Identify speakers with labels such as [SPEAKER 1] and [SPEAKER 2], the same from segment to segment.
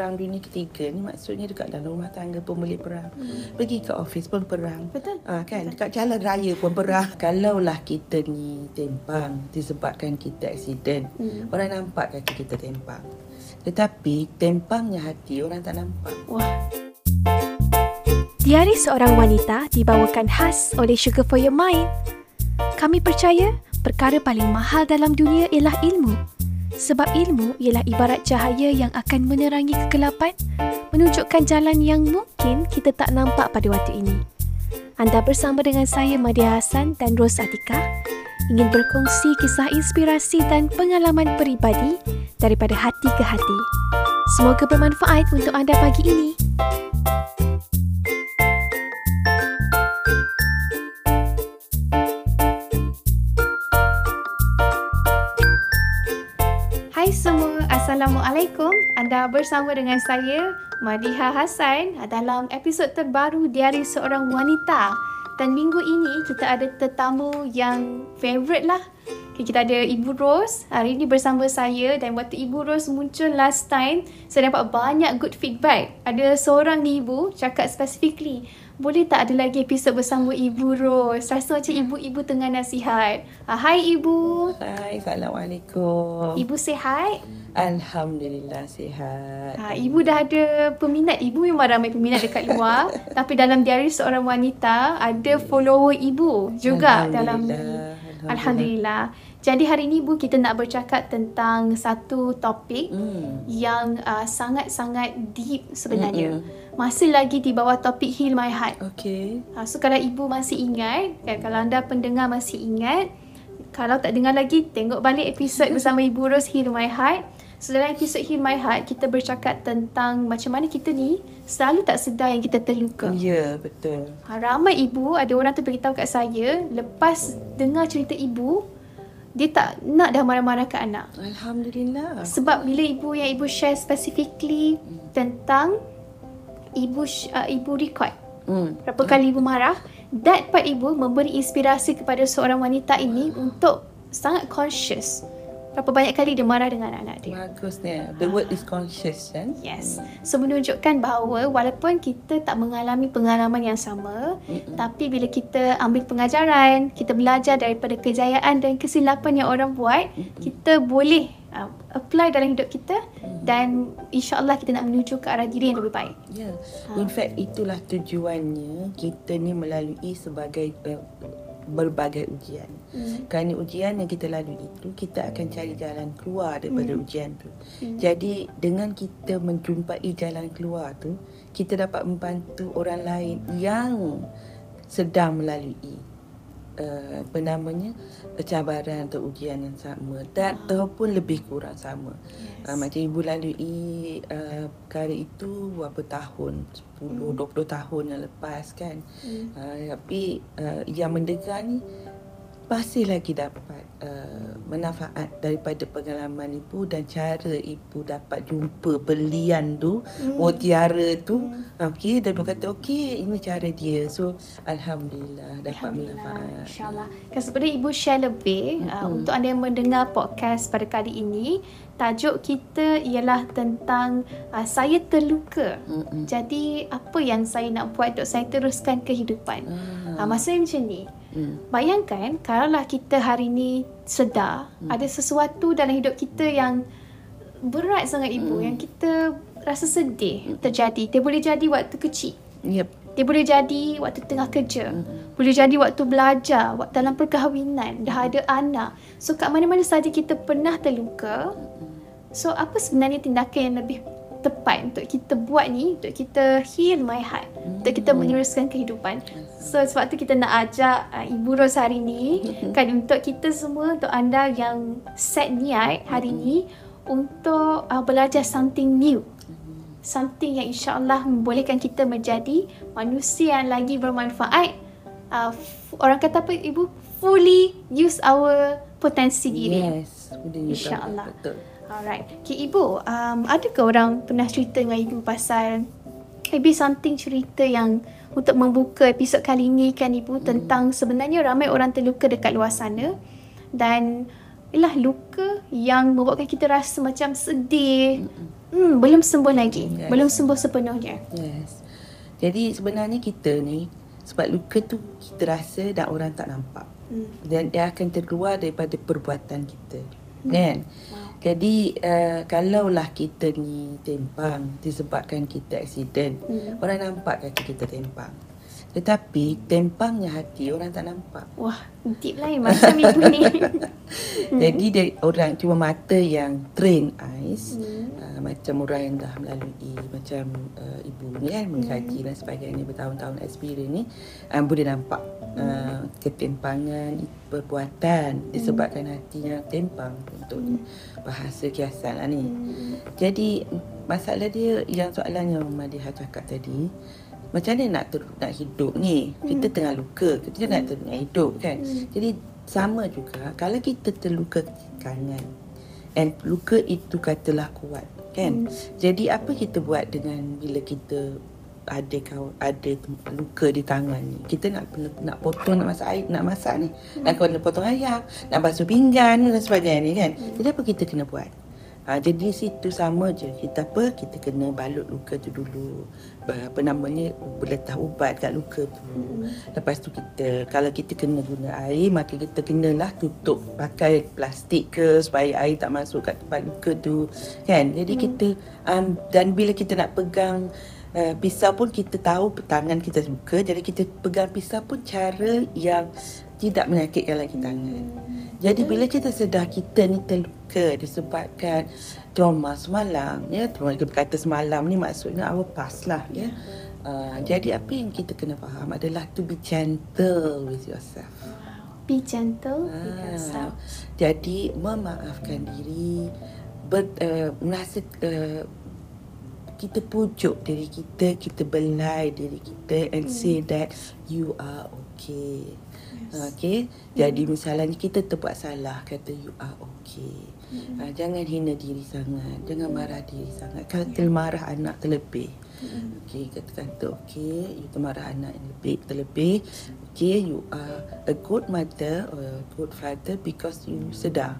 [SPEAKER 1] perang dunia ketiga ni maksudnya dekat dalam rumah tangga pun boleh perang. Hmm. Pergi ke office pun perang.
[SPEAKER 2] Betul.
[SPEAKER 1] Ah kan dekat jalan raya pun perang. Kalaulah kita ni tempang disebabkan kita accident.
[SPEAKER 2] Hmm.
[SPEAKER 1] Orang nampak kaki kita tempang. Tetapi tempangnya hati orang tak nampak.
[SPEAKER 2] Wah,
[SPEAKER 3] Diari seorang wanita dibawakan khas oleh Sugar for Your Mind. Kami percaya perkara paling mahal dalam dunia ialah ilmu. Sebab ilmu ialah ibarat cahaya yang akan menerangi kegelapan, menunjukkan jalan yang mungkin kita tak nampak pada waktu ini. Anda bersama dengan saya Madia Hassan dan Ros Atika ingin berkongsi kisah inspirasi dan pengalaman peribadi daripada hati ke hati. Semoga bermanfaat untuk anda pagi ini.
[SPEAKER 2] Semua, Assalamualaikum. Anda bersama dengan saya, Madiha Hassan dalam episod terbaru Diari Seorang Wanita. Dan minggu ini kita ada tetamu yang favourite lah. Kita ada Ibu Ros hari ini bersama saya dan waktu Ibu Ros muncul last time, saya dapat banyak good feedback. Ada seorang ni Ibu cakap specifically, boleh tak ada lagi episod bersama Ibu Ros? Rasa macam ibu-ibu tengah nasihat. Ah, Hai Ibu.
[SPEAKER 1] Hai, Assalamualaikum.
[SPEAKER 2] Ibu sihat?
[SPEAKER 1] Alhamdulillah sihat.
[SPEAKER 2] Ha, ibu dah ada peminat. Ibu memang ramai peminat dekat luar. tapi dalam diari seorang wanita, ada follower ibu juga dalam.
[SPEAKER 1] Alhamdulillah.
[SPEAKER 2] Alhamdulillah. Jadi hari ini ibu kita nak bercakap tentang satu topik
[SPEAKER 1] Hmm.
[SPEAKER 2] yang uh, sangat-sangat deep sebenarnya.
[SPEAKER 1] Mm-mm.
[SPEAKER 2] Masih lagi di bawah topik Heal My Heart.
[SPEAKER 1] Okey.
[SPEAKER 2] Ha, so kalau ibu masih ingat, kan, kalau anda pendengar masih ingat, kalau tak dengar lagi, tengok balik episod bersama Ibu Ros Heal My Heart. So dalam episod Heal My Heart, kita bercakap tentang macam mana kita ni selalu tak sedar yang kita terluka.
[SPEAKER 1] Ya, betul.
[SPEAKER 2] Ha, ramai ibu, ada orang tu beritahu kat saya, lepas dengar cerita ibu, dia tak nak dah marah-marah ke anak.
[SPEAKER 1] Alhamdulillah.
[SPEAKER 2] Sebab bila ibu yang ibu share specifically tentang ibu uh, ibu record
[SPEAKER 1] Hmm.
[SPEAKER 2] berapa kali ibu marah that part ibu memberi inspirasi kepada seorang wanita ini untuk sangat conscious berapa banyak kali dia marah dengan anak dia
[SPEAKER 1] Bagusnya. The word is conscious kan?
[SPEAKER 2] Yes. So menunjukkan bahawa walaupun kita tak mengalami pengalaman yang sama,
[SPEAKER 1] Mm-mm.
[SPEAKER 2] tapi bila kita ambil pengajaran, kita belajar daripada kejayaan dan kesilapan yang orang buat, kita boleh uh, apply dalam hidup kita dan insya-Allah kita nak menuju ke arah diri yang lebih baik.
[SPEAKER 1] Ya. In fact itulah tujuannya kita ni melalui sebagai uh, berbagai ujian.
[SPEAKER 2] Hmm.
[SPEAKER 1] Kerana ujian yang kita lalui itu kita akan cari jalan keluar daripada
[SPEAKER 2] Hmm.
[SPEAKER 1] ujian tu.
[SPEAKER 2] Hmm.
[SPEAKER 1] Jadi dengan kita menjumpai jalan keluar tu, kita dapat membantu orang lain yang sedang melalui uh, apa namanya cabaran atau ujian yang sama dan ataupun lebih kurang sama.
[SPEAKER 2] Yes.
[SPEAKER 1] Uh, macam ibu lalui uh, perkara itu berapa tahun 10 20 tahun yang lepas kan.
[SPEAKER 2] Hmm.
[SPEAKER 1] Uh, tapi uh, yang mendengar ni masih lagi dapat uh, manfaat daripada pengalaman ibu dan cara ibu dapat jumpa belian tu,
[SPEAKER 2] Hmm.
[SPEAKER 1] mutiara tu. Okey, dan ibu kata okey, ini cara dia. So alhamdulillah dapat
[SPEAKER 2] Alhamdulillah,
[SPEAKER 1] manfaat.
[SPEAKER 2] InsyaAllah. Kan sebenarnya Ibu share lebih uh,
[SPEAKER 1] Mm-mm.
[SPEAKER 2] untuk anda yang mendengar podcast pada kali ini. Tajuk kita ialah tentang uh, saya terluka.
[SPEAKER 1] Mm-mm.
[SPEAKER 2] Jadi apa yang saya nak buat untuk saya teruskan kehidupan.
[SPEAKER 1] Ah.
[SPEAKER 2] Uh, maksudnya macam ni.
[SPEAKER 1] Hmm.
[SPEAKER 2] Bayangkan kalaulah kita hari ni sedar
[SPEAKER 1] Hmm.
[SPEAKER 2] ada sesuatu dalam hidup kita yang berat sangat ibu
[SPEAKER 1] Hmm.
[SPEAKER 2] yang kita rasa sedih terjadi. Dia boleh jadi waktu kecil.
[SPEAKER 1] Yep.
[SPEAKER 2] Dia boleh jadi waktu tengah kerja.
[SPEAKER 1] Mm-mm.
[SPEAKER 2] Boleh jadi waktu belajar, waktu dalam perkahwinan, dah ada anak. So kat mana-mana saja kita pernah terluka. So apa sebenarnya tindakan yang lebih tepat untuk kita buat ni untuk kita heal my heart, untuk kita meneruskan kehidupan. So sebab tu kita nak ajak uh, Ibu Ros hari ni kan untuk kita semua untuk anda yang set niat hari ni untuk uh, belajar something new something yang insyaAllah membolehkan kita menjadi manusia yang lagi bermanfaat. Uh, f- orang kata apa ibu? Fully use our potensi diri.
[SPEAKER 1] Yes.
[SPEAKER 2] InsyaAllah.
[SPEAKER 1] Betul.
[SPEAKER 2] Alright. Okay, ibu, um, ada ke orang pernah cerita dengan ibu pasal maybe something cerita yang untuk membuka episod kali ini kan ibu tentang sebenarnya ramai orang terluka dekat luar sana dan ialah luka yang membuatkan kita rasa macam sedih, Hmm, belum sembuh lagi.
[SPEAKER 1] Yes.
[SPEAKER 2] Belum sembuh sepenuhnya.
[SPEAKER 1] Yes. Jadi sebenarnya kita ni sebab luka tu kita rasa dan orang tak nampak.
[SPEAKER 2] Hmm.
[SPEAKER 1] Dan dia akan terkeluar daripada perbuatan kita. Kan? Jadi uh, kalaulah kita ni tempang disebabkan kita aksiden,
[SPEAKER 2] Hmm.
[SPEAKER 1] orang nampak kaki kita tempang. Tetapi tempangnya hati orang tak nampak.
[SPEAKER 2] Wah, deep lain macam ibu ni.
[SPEAKER 1] Jadi dia orang cuma mata yang train eyes
[SPEAKER 2] Hmm.
[SPEAKER 1] uh, macam orang yang dah melalui macam uh, ibu ni kan mengkaji dan sebagainya bertahun-tahun experience ni uh, boleh nampak uh, ketempangan perbuatan disebabkan hatinya tempang untuk bahasa kiasan lah ni. Jadi masalah dia yang soalan yang Madiha cakap tadi macam mana nak ter, nak hidup ni? Kita tengah luka, kita nak ter, nak hidup kan. Jadi sama juga kalau kita terluka tangan and luka itu katalah kuat kan. Jadi apa kita buat dengan bila kita ada kau ada luka di tangan ni. Kita nak nak potong nak masak air, nak masak ni. Nak kena potong ayam, nak basuh pinggan dan sebagainya ni kan. Jadi apa kita kena buat? Ha, jadi situ sama je. Kita apa? Kita kena balut luka tu dulu. Apa namanya? Letak ubat kat luka tu. Lepas tu kita kalau kita kena guna air maka kita kenalah tutup pakai plastik ke supaya air tak masuk kat tempat luka tu. Kan? Jadi kita um, dan bila kita nak pegang uh, pisau pun kita tahu tangan kita luka jadi kita pegang pisau pun cara yang tidak menyakitkan lagi tangan. Jadi bila kita sedar kita ni terluka disebabkan trauma semalam ya trauma kita berkata semalam ni maksudnya our past lah ya. Uh, jadi apa yang kita kena faham adalah to be gentle with yourself.
[SPEAKER 2] Be gentle with
[SPEAKER 1] Ah,
[SPEAKER 2] yourself.
[SPEAKER 1] jadi memaafkan diri ber, uh, merasa uh, kita pujuk diri kita kita belai diri kita and say that you are okay Okay, jadi misalnya kita terbuat salah, kata you are okay. Uh, jangan hina diri sangat, jangan marah diri sangat. Kalau termarah anak terlebih. Okay, kata-kata okay, you termarah anak lebih terlebih. Okay, you are a good mother or a good father because you sedar.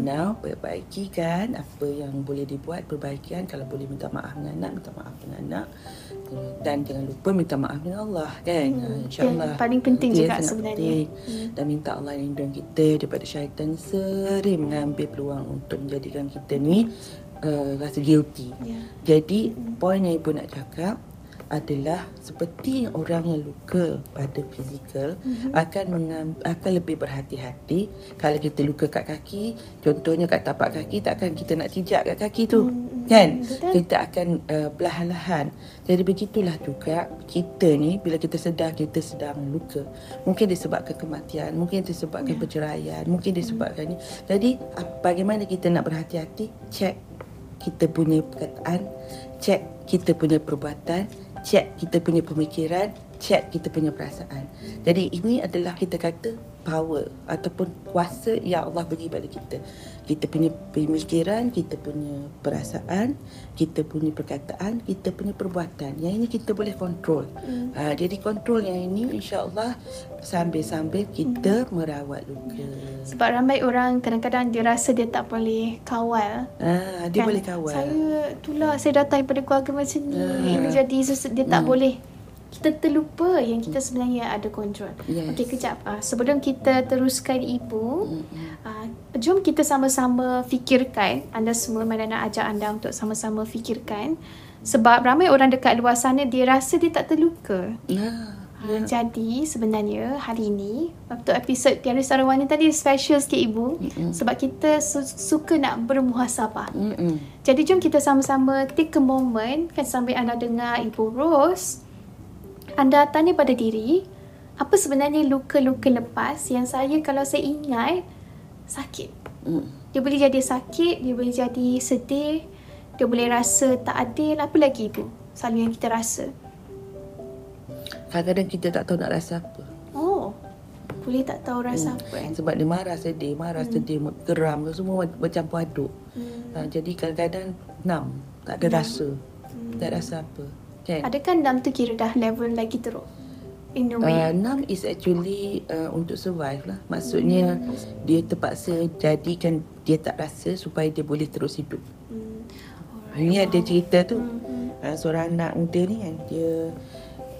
[SPEAKER 1] Now, perbaiki kan apa yang boleh dibuat, perbaikian. Kalau boleh minta maaf dengan anak, minta maaf dengan anak. Dan jangan lupa minta maaf dengan Allah kan. Hmm. InsyaAllah.
[SPEAKER 2] Yang paling penting
[SPEAKER 1] yang
[SPEAKER 2] juga sebenarnya.
[SPEAKER 1] penting. Dan minta Allah lindung kita daripada syaitan sering mengambil peluang untuk menjadikan kita ni uh, rasa guilty.
[SPEAKER 2] Ya.
[SPEAKER 1] Jadi poin yang ibu nak cakap adalah seperti orang yang luka pada fizikal mm-hmm. akan mengam, akan lebih berhati-hati. Kalau kita luka kat kaki contohnya kat tapak kaki takkan kita nak pijak kat kaki tu mm-hmm. kan?
[SPEAKER 2] Betul.
[SPEAKER 1] kita akan uh, perlahan-lahan. Jadi begitulah juga kita ni bila kita sedar kita sedang luka. Mungkin disebabkan kematian mungkin disebabkan perceraian mungkin disebabkan ni. Jadi bagaimana kita nak berhati-hati? Cek kita punya perkataan cek kita punya perbuatan cek kita punya pemikiran cek kita punya perasaan. Jadi ini adalah kita kata power ataupun kuasa yang Allah bagi pada kita. Kita punya pemikiran kita punya perasaan kita punya perkataan kita punya perbuatan. Yang ini kita boleh kontrol hmm. uh, jadi kontrol yang ini insyaAllah sambil-sambil kita merawat luka
[SPEAKER 2] Sebab ramai orang kadang-kadang dia rasa dia tak boleh kawal.
[SPEAKER 1] Ah, dia
[SPEAKER 2] kan?
[SPEAKER 1] boleh kawal.
[SPEAKER 2] Saya itulah saya datang daripada keluarga macam ni.
[SPEAKER 1] Ah.
[SPEAKER 2] Jadi dia tak
[SPEAKER 1] Hmm.
[SPEAKER 2] boleh. Kita terlupa yang kita sebenarnya ada kontrol.
[SPEAKER 1] Yes.
[SPEAKER 2] Okey kejap. Uh, sebelum kita teruskan ibu, uh, jom kita sama-sama fikirkan. Anda semua mana nak ajak anda untuk sama-sama fikirkan. Sebab ramai orang dekat luar sana dia rasa dia tak terluka.
[SPEAKER 1] Ah,
[SPEAKER 2] Ha, jadi sebenarnya hari ini untuk episod Tiara Sarawak ni tadi special sikit ibu
[SPEAKER 1] Mm-mm.
[SPEAKER 2] sebab kita su- suka nak bermuhasabah.
[SPEAKER 1] Mm-mm.
[SPEAKER 2] Jadi jom kita sama-sama take a moment kan sambil anda dengar Ibu Ros anda tanya pada diri apa sebenarnya luka-luka lepas yang saya kalau saya ingat sakit.
[SPEAKER 1] Mm.
[SPEAKER 2] Dia boleh jadi sakit, dia boleh jadi sedih, dia boleh rasa tak adil, apa lagi ibu? Selalu yang kita rasa.
[SPEAKER 1] Kadang-kadang kita tak tahu nak rasa apa.
[SPEAKER 2] Oh, boleh tak tahu rasa apa kan?
[SPEAKER 1] Sebab dia marah, sedih, marah, sedih, geram, semua bercampur aduk.
[SPEAKER 2] Hmm.
[SPEAKER 1] Ha, jadi kadang-kadang enam, tak ada rasa. Tak rasa apa. Kan?
[SPEAKER 2] Adakah enam tu kira dah level lagi teruk? In a way.
[SPEAKER 1] Uh, enam is actually uh, untuk survive lah. Maksudnya dia terpaksa jadikan dia tak rasa supaya dia boleh terus hidup.
[SPEAKER 2] Hmm.
[SPEAKER 1] Ini ada cerita tu.
[SPEAKER 2] Hmm.
[SPEAKER 1] Uh, seorang anak muda ni kan dia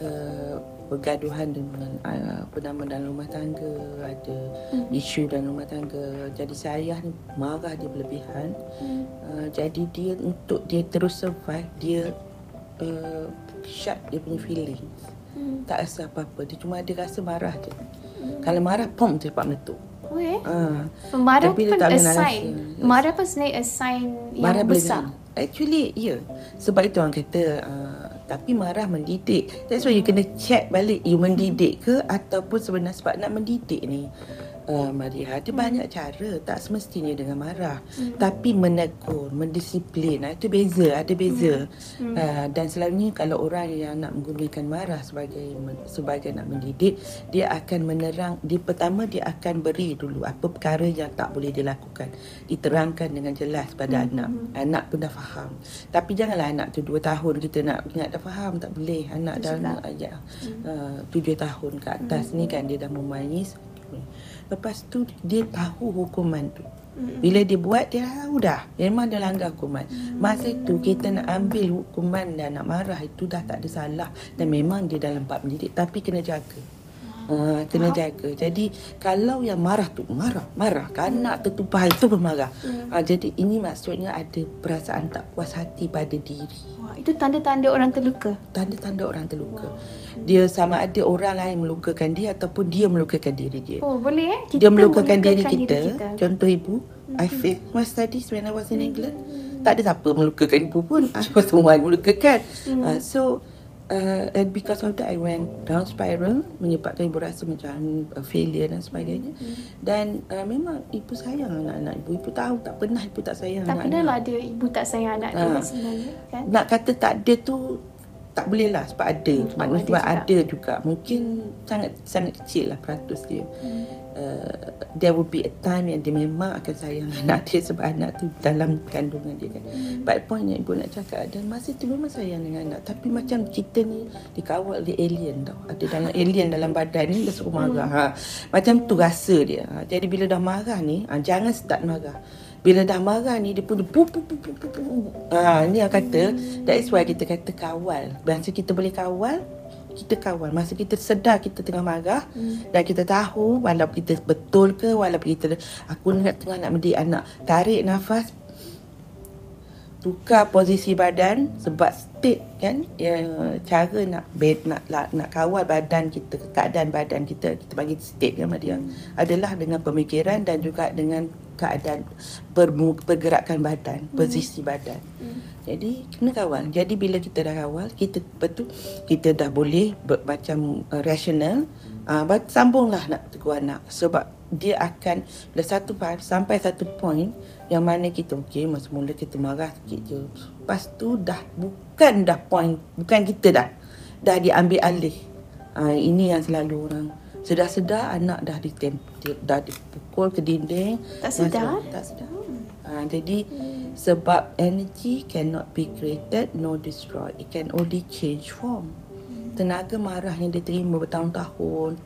[SPEAKER 1] uh, bergaduhan dengan uh, apa nama dalam rumah tangga, ada
[SPEAKER 2] Hmm.
[SPEAKER 1] isu dalam rumah tangga. Jadi si ayah ni marah dia berlebihan.
[SPEAKER 2] Hmm.
[SPEAKER 1] Uh, jadi dia untuk dia terus survive dia uh, shut dia punya feelings.
[SPEAKER 2] Hmm.
[SPEAKER 1] Tak rasa apa-apa. Dia cuma ada rasa marah je. Kalau marah, pom cepat meletup.
[SPEAKER 2] Oh, eh?
[SPEAKER 1] Ah.
[SPEAKER 2] So, marah
[SPEAKER 1] Tapi
[SPEAKER 2] pun a sign.
[SPEAKER 1] narasi.
[SPEAKER 2] Marah pun sebenarnya a sign yang
[SPEAKER 1] marah
[SPEAKER 2] besar.
[SPEAKER 1] Actually, ya. Yeah. Sebab itu orang kata, uh, tapi marah mendidik. That's why you kena check balik, you mendidik ke ataupun sebenarnya sebab nak mendidik ni. Uh, Maria, ada banyak cara. Tak semestinya dengan marah. Tapi menegur, mendisiplin. ah, Itu beza, ada beza. Uh, dan selalunya kalau orang yang nak menggunakan marah sebagai sebagai nak mendidik, dia akan menerang, dia pertama dia akan beri dulu apa perkara yang tak boleh dilakukan. Diterangkan dengan jelas pada anak. Anak pun dah faham. Tapi janganlah anak tu 2 tahun kita nak ingat dah faham, tak boleh. Anak dah ya, uh, 7 tahun ke atas ni kan dia dah memayis. Lepas tu dia tahu hukuman tu. Bila dia buat dia tahu dah. Memang dia langgar hukuman. Masa itu kita nak ambil hukuman dan nak marah Itu dah tak ada salah. Dan memang dia dalam bab mendidik. Tapi kena jaga Uh, kena jaga. Jadi kalau yang marah tu marah, marah. Kanak tertumpah itu pun marah. Uh, jadi ini maksudnya ada perasaan tak puas hati pada diri.
[SPEAKER 2] Wah, itu tanda-tanda orang terluka.
[SPEAKER 1] Tanda-tanda orang terluka. Dia sama ada orang lain melukakan dia ataupun dia melukakan diri dia.
[SPEAKER 2] Oh, boleh eh?
[SPEAKER 1] dia melukakan diri
[SPEAKER 2] melukakan
[SPEAKER 1] kita. Contoh ibu, I feel my studies when I was in England. Tak ada siapa melukakan ibu pun. I was the one melukakan. Uh, so, uh, and because of that, I went down spiral. Menyebabkan ibu rasa macam uh, failure dan sebagainya. Dan uh, memang ibu sayang anak-anak ibu. Ibu tahu tak pernah ibu tak sayang
[SPEAKER 2] Tak
[SPEAKER 1] anak-anak.
[SPEAKER 2] pernahlah ada ibu tak sayang anak dia
[SPEAKER 1] Ah.
[SPEAKER 2] sebenarnya kan?
[SPEAKER 1] Nak kata tak ada tu tak boleh lah sebab ada.
[SPEAKER 2] Hmm,
[SPEAKER 1] Sebab,
[SPEAKER 2] ada juga.
[SPEAKER 1] ada juga. Mungkin sangat sangat kecil lah peratus dia.
[SPEAKER 2] Hmm.
[SPEAKER 1] Uh, there will be a time yang dia memang akan sayang anak dia sebab anak tu dalam kandungan dia kan.
[SPEAKER 2] Hmm.
[SPEAKER 1] But point yang ibu nak cakap dan masa tu memang sayang dengan anak. Tapi macam kita ni dikawal oleh alien tau. Ada dalam alien dalam badan ni dia suruh marah. Ha. Macam tu rasa dia. Ha. Jadi bila dah marah ni, ha, jangan start marah. Bila dah marah ni dia pun pu pu pu pu pu. Ha ni yang kata that is why kita kata kawal. Masa kita boleh kawal kita kawal masa kita sedar kita tengah marah hmm. dan kita tahu walaupun kita betul ke walaupun kita aku nak tengah nak mendidik anak tarik nafas tukar posisi badan sebab state kan? Ya, cara nak bed, nak, nak nak kawal badan kita keadaan badan kita kita bagi state kan dia. Adalah dengan pemikiran dan juga dengan keadaan pergerakan badan posisi badan. Jadi kena kawal. Jadi bila kita dah kawal kita betul kita dah boleh ber, macam uh, rasional uh, sambunglah nak tegur anak. Sebab dia akan dah satu sampai satu point yang mana kita okey masa mula kita marah sikit je. Lepas tu dah bukan dah point bukan kita dah dah diambil alih. Uh, ini yang selalu orang sedar-sedar anak dah ditem dah dipukul ke dinding.
[SPEAKER 2] Tak sedar?
[SPEAKER 1] Masa- tak sedar. Uh, jadi sebab energy cannot be created nor destroyed it can only change form. Tenaga marah yang dia terima bertahun-tahun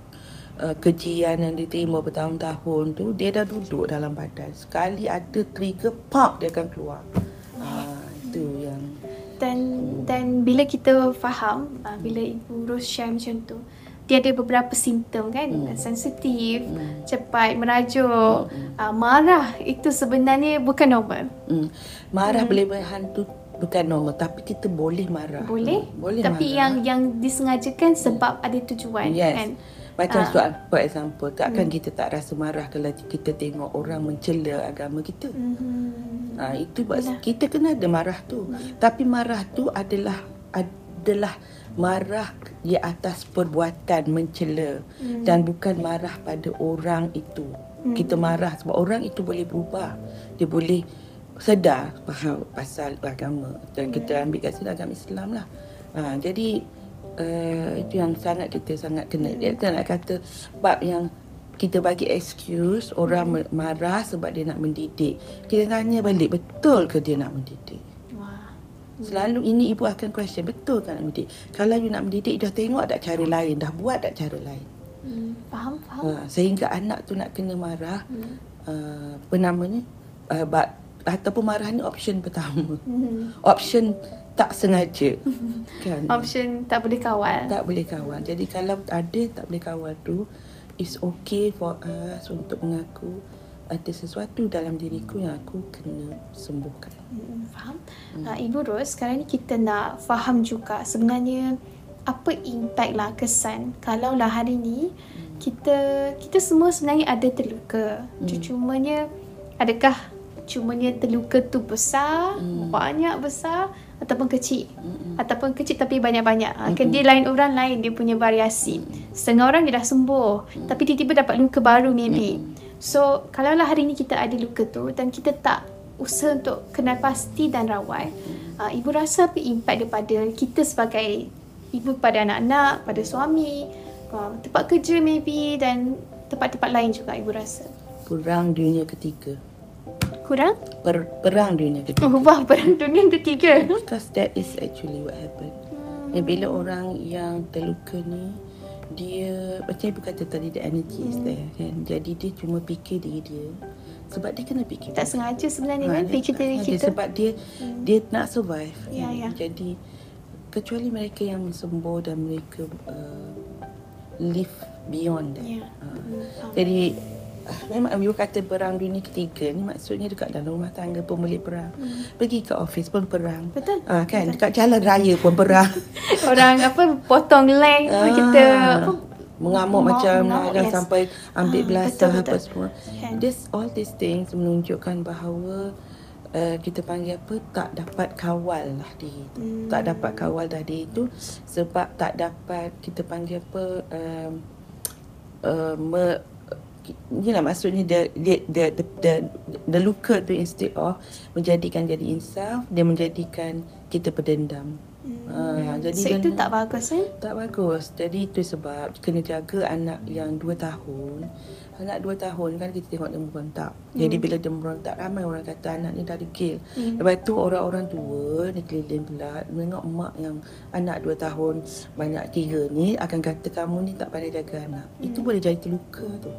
[SPEAKER 1] uh, kejian yang dia terima bertahun-tahun tu dia dah duduk dalam badan. Sekali ada trigger pop dia akan keluar. Uh, itu yang
[SPEAKER 2] Dan dan bila kita faham, uh, bila Ibu Ros share macam tu, dia ada beberapa simptom kan,
[SPEAKER 1] Hmm.
[SPEAKER 2] sensitif, cepat merajuk, uh, marah itu sebenarnya bukan normal.
[SPEAKER 1] hmm. marah boleh berhantu bukan normal tapi kita boleh marah
[SPEAKER 2] Boleh?
[SPEAKER 1] Hmm, boleh
[SPEAKER 2] Tapi
[SPEAKER 1] marah.
[SPEAKER 2] yang yang disengajakan sebab ada tujuan
[SPEAKER 1] Yes.
[SPEAKER 2] kan.
[SPEAKER 1] Macam
[SPEAKER 2] Ah.
[SPEAKER 1] soal for example, takkan kita tak rasa marah kalau kita tengok orang mencela agama kita.
[SPEAKER 2] Mhm.
[SPEAKER 1] Ha, itu buat kita kena ada marah tu. Tapi marah tu adalah adalah marah di atas perbuatan mencela dan bukan marah pada orang itu. Kita marah sebab orang itu boleh berubah. Dia boleh sedar faham pasal agama dan kita ambil kat sini agama Islam lah. Ha, jadi uh, itu yang sangat kita sangat kena. Dia kita nak kata bab yang kita bagi excuse orang me- marah sebab dia nak mendidik. Kita tanya balik betul ke dia nak mendidik? Selalu ini ibu akan question betul kan nak mendidik. Kalau you nak mendidik dah tengok tak cara lain, dah buat tak cara lain.
[SPEAKER 2] Hmm, faham faham.
[SPEAKER 1] Ha, sehingga anak tu nak kena marah
[SPEAKER 2] Hmm.
[SPEAKER 1] uh, apa namanya? Uh, but ataupun marah ni option pertama.
[SPEAKER 2] Hmm.
[SPEAKER 1] Option tak sengaja. kan?
[SPEAKER 2] Option tak boleh kawal.
[SPEAKER 1] tak boleh kawal. Jadi kalau ada tak boleh kawal tu, it's okay for us untuk mengaku ada sesuatu dalam diriku yang aku kena sembuhkan.
[SPEAKER 2] Hmm, faham? Hmm. Uh, Ibu Ros, sekarang ni kita nak faham juga sebenarnya apa impact lah kesan kalau lah hari ni kita kita semua sebenarnya ada terluka. Hmm. Cumanya adakah cumanya terluka tu besar, hmm. banyak besar ataupun kecil? Hmm. Ataupun kecil tapi banyak-banyak. Hmm. Kan dia lain orang lain dia punya variasi. Setengah orang dia dah sembuh hmm. tapi tiba-tiba dapat luka baru maybe. Hmm. So, kalau lah hari ni kita ada luka tu dan kita tak usaha untuk kenal pasti dan rawat, uh, ibu rasa apa impact daripada kita sebagai ibu pada anak-anak, pada suami, uh, tempat kerja maybe dan tempat-tempat lain juga ibu rasa.
[SPEAKER 1] Perang dunia ketiga.
[SPEAKER 2] Kurang?
[SPEAKER 1] Per, perang dunia ketiga.
[SPEAKER 2] Oh, wah, perang dunia ketiga.
[SPEAKER 1] Because that is actually what happened. Hmm. Dan bila orang yang terluka ni, dia macam ibu kata tadi the energy is there kan. Jadi dia cuma fikir diri dia. Sebab dia kena fikir.
[SPEAKER 2] Tak sengaja sebenarnya
[SPEAKER 1] Ha,
[SPEAKER 2] kan fikir diri kita.
[SPEAKER 1] Sebab dia dia nak survive.
[SPEAKER 2] Ya,
[SPEAKER 1] kan.
[SPEAKER 2] ya.
[SPEAKER 1] Jadi kecuali mereka yang sembuh dan mereka uh, live beyond that.
[SPEAKER 2] Ya.
[SPEAKER 1] Ha.
[SPEAKER 2] Hmm, faham.
[SPEAKER 1] Jadi memang ibu kata perang dunia ketiga ni maksudnya dekat dalam rumah tangga pun boleh perang. Pergi ke office pun perang.
[SPEAKER 2] Hmm. Betul.
[SPEAKER 1] Ah kan dekat jalan raya pun perang.
[SPEAKER 2] Orang apa potong leng
[SPEAKER 1] Ah,
[SPEAKER 2] kita apa
[SPEAKER 1] mengamuk
[SPEAKER 2] Mengamuk,
[SPEAKER 1] macam
[SPEAKER 2] mengamuk, yes.
[SPEAKER 1] sampai ambil
[SPEAKER 2] Ah,
[SPEAKER 1] belasah
[SPEAKER 2] betul,
[SPEAKER 1] apa
[SPEAKER 2] betul.
[SPEAKER 1] semua.
[SPEAKER 2] Kan.
[SPEAKER 1] This all these things menunjukkan bahawa uh, kita panggil apa tak dapat kawal lah diri tu.
[SPEAKER 2] Hmm.
[SPEAKER 1] Tak dapat kawal dah diri tu sebab tak dapat kita panggil apa um, uh, me, Inilah maksudnya the, the, the, the, the, the luka tu instead of menjadikan jadi insaf, dia menjadikan kita berdendam.
[SPEAKER 2] Hmm.
[SPEAKER 1] Ah, jadi
[SPEAKER 2] so itu tak bagus kan?
[SPEAKER 1] tak bagus. Jadi itu sebab kena jaga anak yang 2 tahun. Anak 2 tahun kan kita tengok dia memberontak. Jadi bila dia memberontak ramai orang kata anak ni dah degil.
[SPEAKER 2] Hmm.
[SPEAKER 1] Lepas tu orang-orang tua ni keliling pula tengok mak yang anak 2 tahun banyak tiga ni akan kata kamu ni tak pandai jaga anak. Itu boleh jadi terluka tu.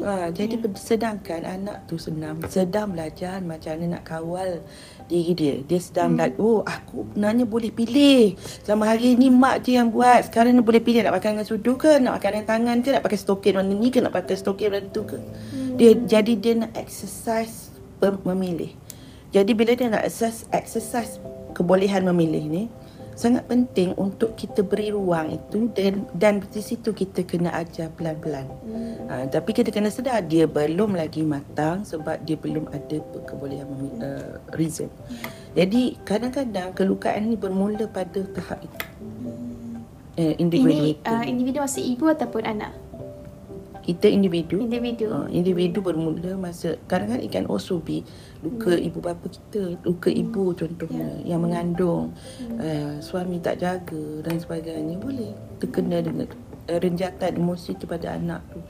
[SPEAKER 1] Ha, jadi yeah. sedangkan anak tu senang sedang belajar macam mana nak kawal diri dia. Dia sedang hmm. oh aku sebenarnya boleh pilih. Selama hari ni mak je yang buat. Sekarang ni boleh pilih nak makan dengan sudu ke, nak makan dengan tangan ke, nak pakai stokin warna ni ke, nak pakai stokin warna tu ke. Hmm. Dia jadi dia nak exercise pem- memilih. Jadi bila dia nak exercise, exercise kebolehan memilih ni, sangat penting untuk kita beri ruang itu dan dan di situ kita kena ajar pelan-pelan. Hmm. Ha, tapi kita kena sedar dia belum lagi matang sebab dia belum ada kebolehan uh, reason. Jadi kadang-kadang kelukaan ni bermula pada tahap itu. Uh, individu
[SPEAKER 2] Ini
[SPEAKER 1] itu.
[SPEAKER 2] uh, individu masih ibu ataupun anak?
[SPEAKER 1] Kita individu.
[SPEAKER 2] Individu.
[SPEAKER 1] Uh, individu bermula masa kadang-kadang it can also be luka
[SPEAKER 2] Hmm.
[SPEAKER 1] ibu bapa kita, luka ibu contohnya
[SPEAKER 2] Ya.
[SPEAKER 1] yang mengandung,
[SPEAKER 2] Hmm.
[SPEAKER 1] uh, suami tak jaga dan sebagainya boleh terkena dengan uh, renjatan emosi tu pada anak tu.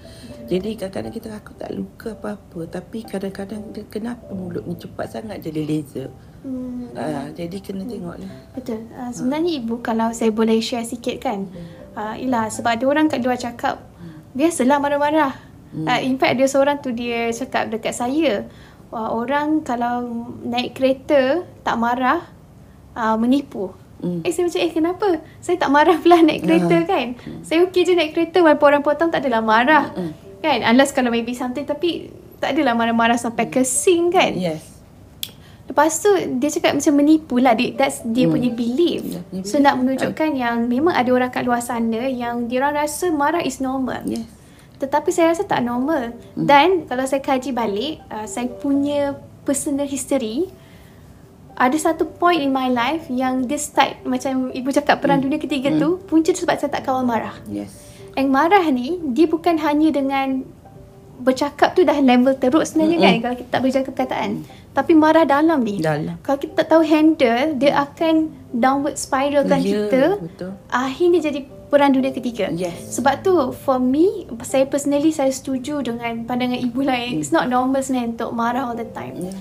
[SPEAKER 1] Jadi kadang-kadang kita aku tak luka apa-apa tapi kadang-kadang kenapa mulut ni cepat sangat jadi laser.
[SPEAKER 2] Hmm.
[SPEAKER 1] Uh, jadi kena tengoklah.
[SPEAKER 2] Betul. Uh, sebenarnya ibu kalau saya boleh share sikit kan. Uh, ialah sebab ada orang kat luar cakap biasalah marah-marah. Hmm. Uh, in fact ada seorang tu dia cakap dekat saya. Wah, orang kalau naik kereta tak marah uh, menipu.
[SPEAKER 1] Hmm.
[SPEAKER 2] Eh saya macam eh kenapa? Saya tak marah pula naik kereta
[SPEAKER 1] Ya.
[SPEAKER 2] kan. Saya okey je naik kereta walaupun orang potong tak adalah marah.
[SPEAKER 1] Hmm.
[SPEAKER 2] Kan? Unless kalau maybe something tapi tak adalah marah-marah sampai kesing kan.
[SPEAKER 1] Yes.
[SPEAKER 2] Lepas tu dia cakap macam menipu lah dia, That's dia
[SPEAKER 1] Hmm.
[SPEAKER 2] punya belief
[SPEAKER 1] punya
[SPEAKER 2] So nak menunjukkan yang Memang ada orang kat luar sana Yang dia orang rasa marah is normal
[SPEAKER 1] Yes.
[SPEAKER 2] Tetapi saya rasa tak normal
[SPEAKER 1] Hmm.
[SPEAKER 2] Dan kalau saya kaji balik uh, Saya punya personal history Ada satu point in my life Yang dia start Macam ibu cakap perang dunia ketiga tu Punca sebab saya tak kawal marah
[SPEAKER 1] Yes.
[SPEAKER 2] yang marah ni dia bukan hanya dengan bercakap tu dah level teruk sebenarnya
[SPEAKER 1] Mm-mm.
[SPEAKER 2] kan kalau kita tak berjaga perkataan. Tapi marah dalam ni.
[SPEAKER 1] Dalam.
[SPEAKER 2] Kalau kita tak tahu handle, dia akan downward spiralkan
[SPEAKER 1] Ya,
[SPEAKER 2] kita.
[SPEAKER 1] betul.
[SPEAKER 2] Akhirnya jadi perang dunia ketiga.
[SPEAKER 1] Yes.
[SPEAKER 2] Sebab tu for me, saya personally saya setuju dengan pandangan ibu lain. It's not normal sebenarnya untuk marah all the time.
[SPEAKER 1] Yes.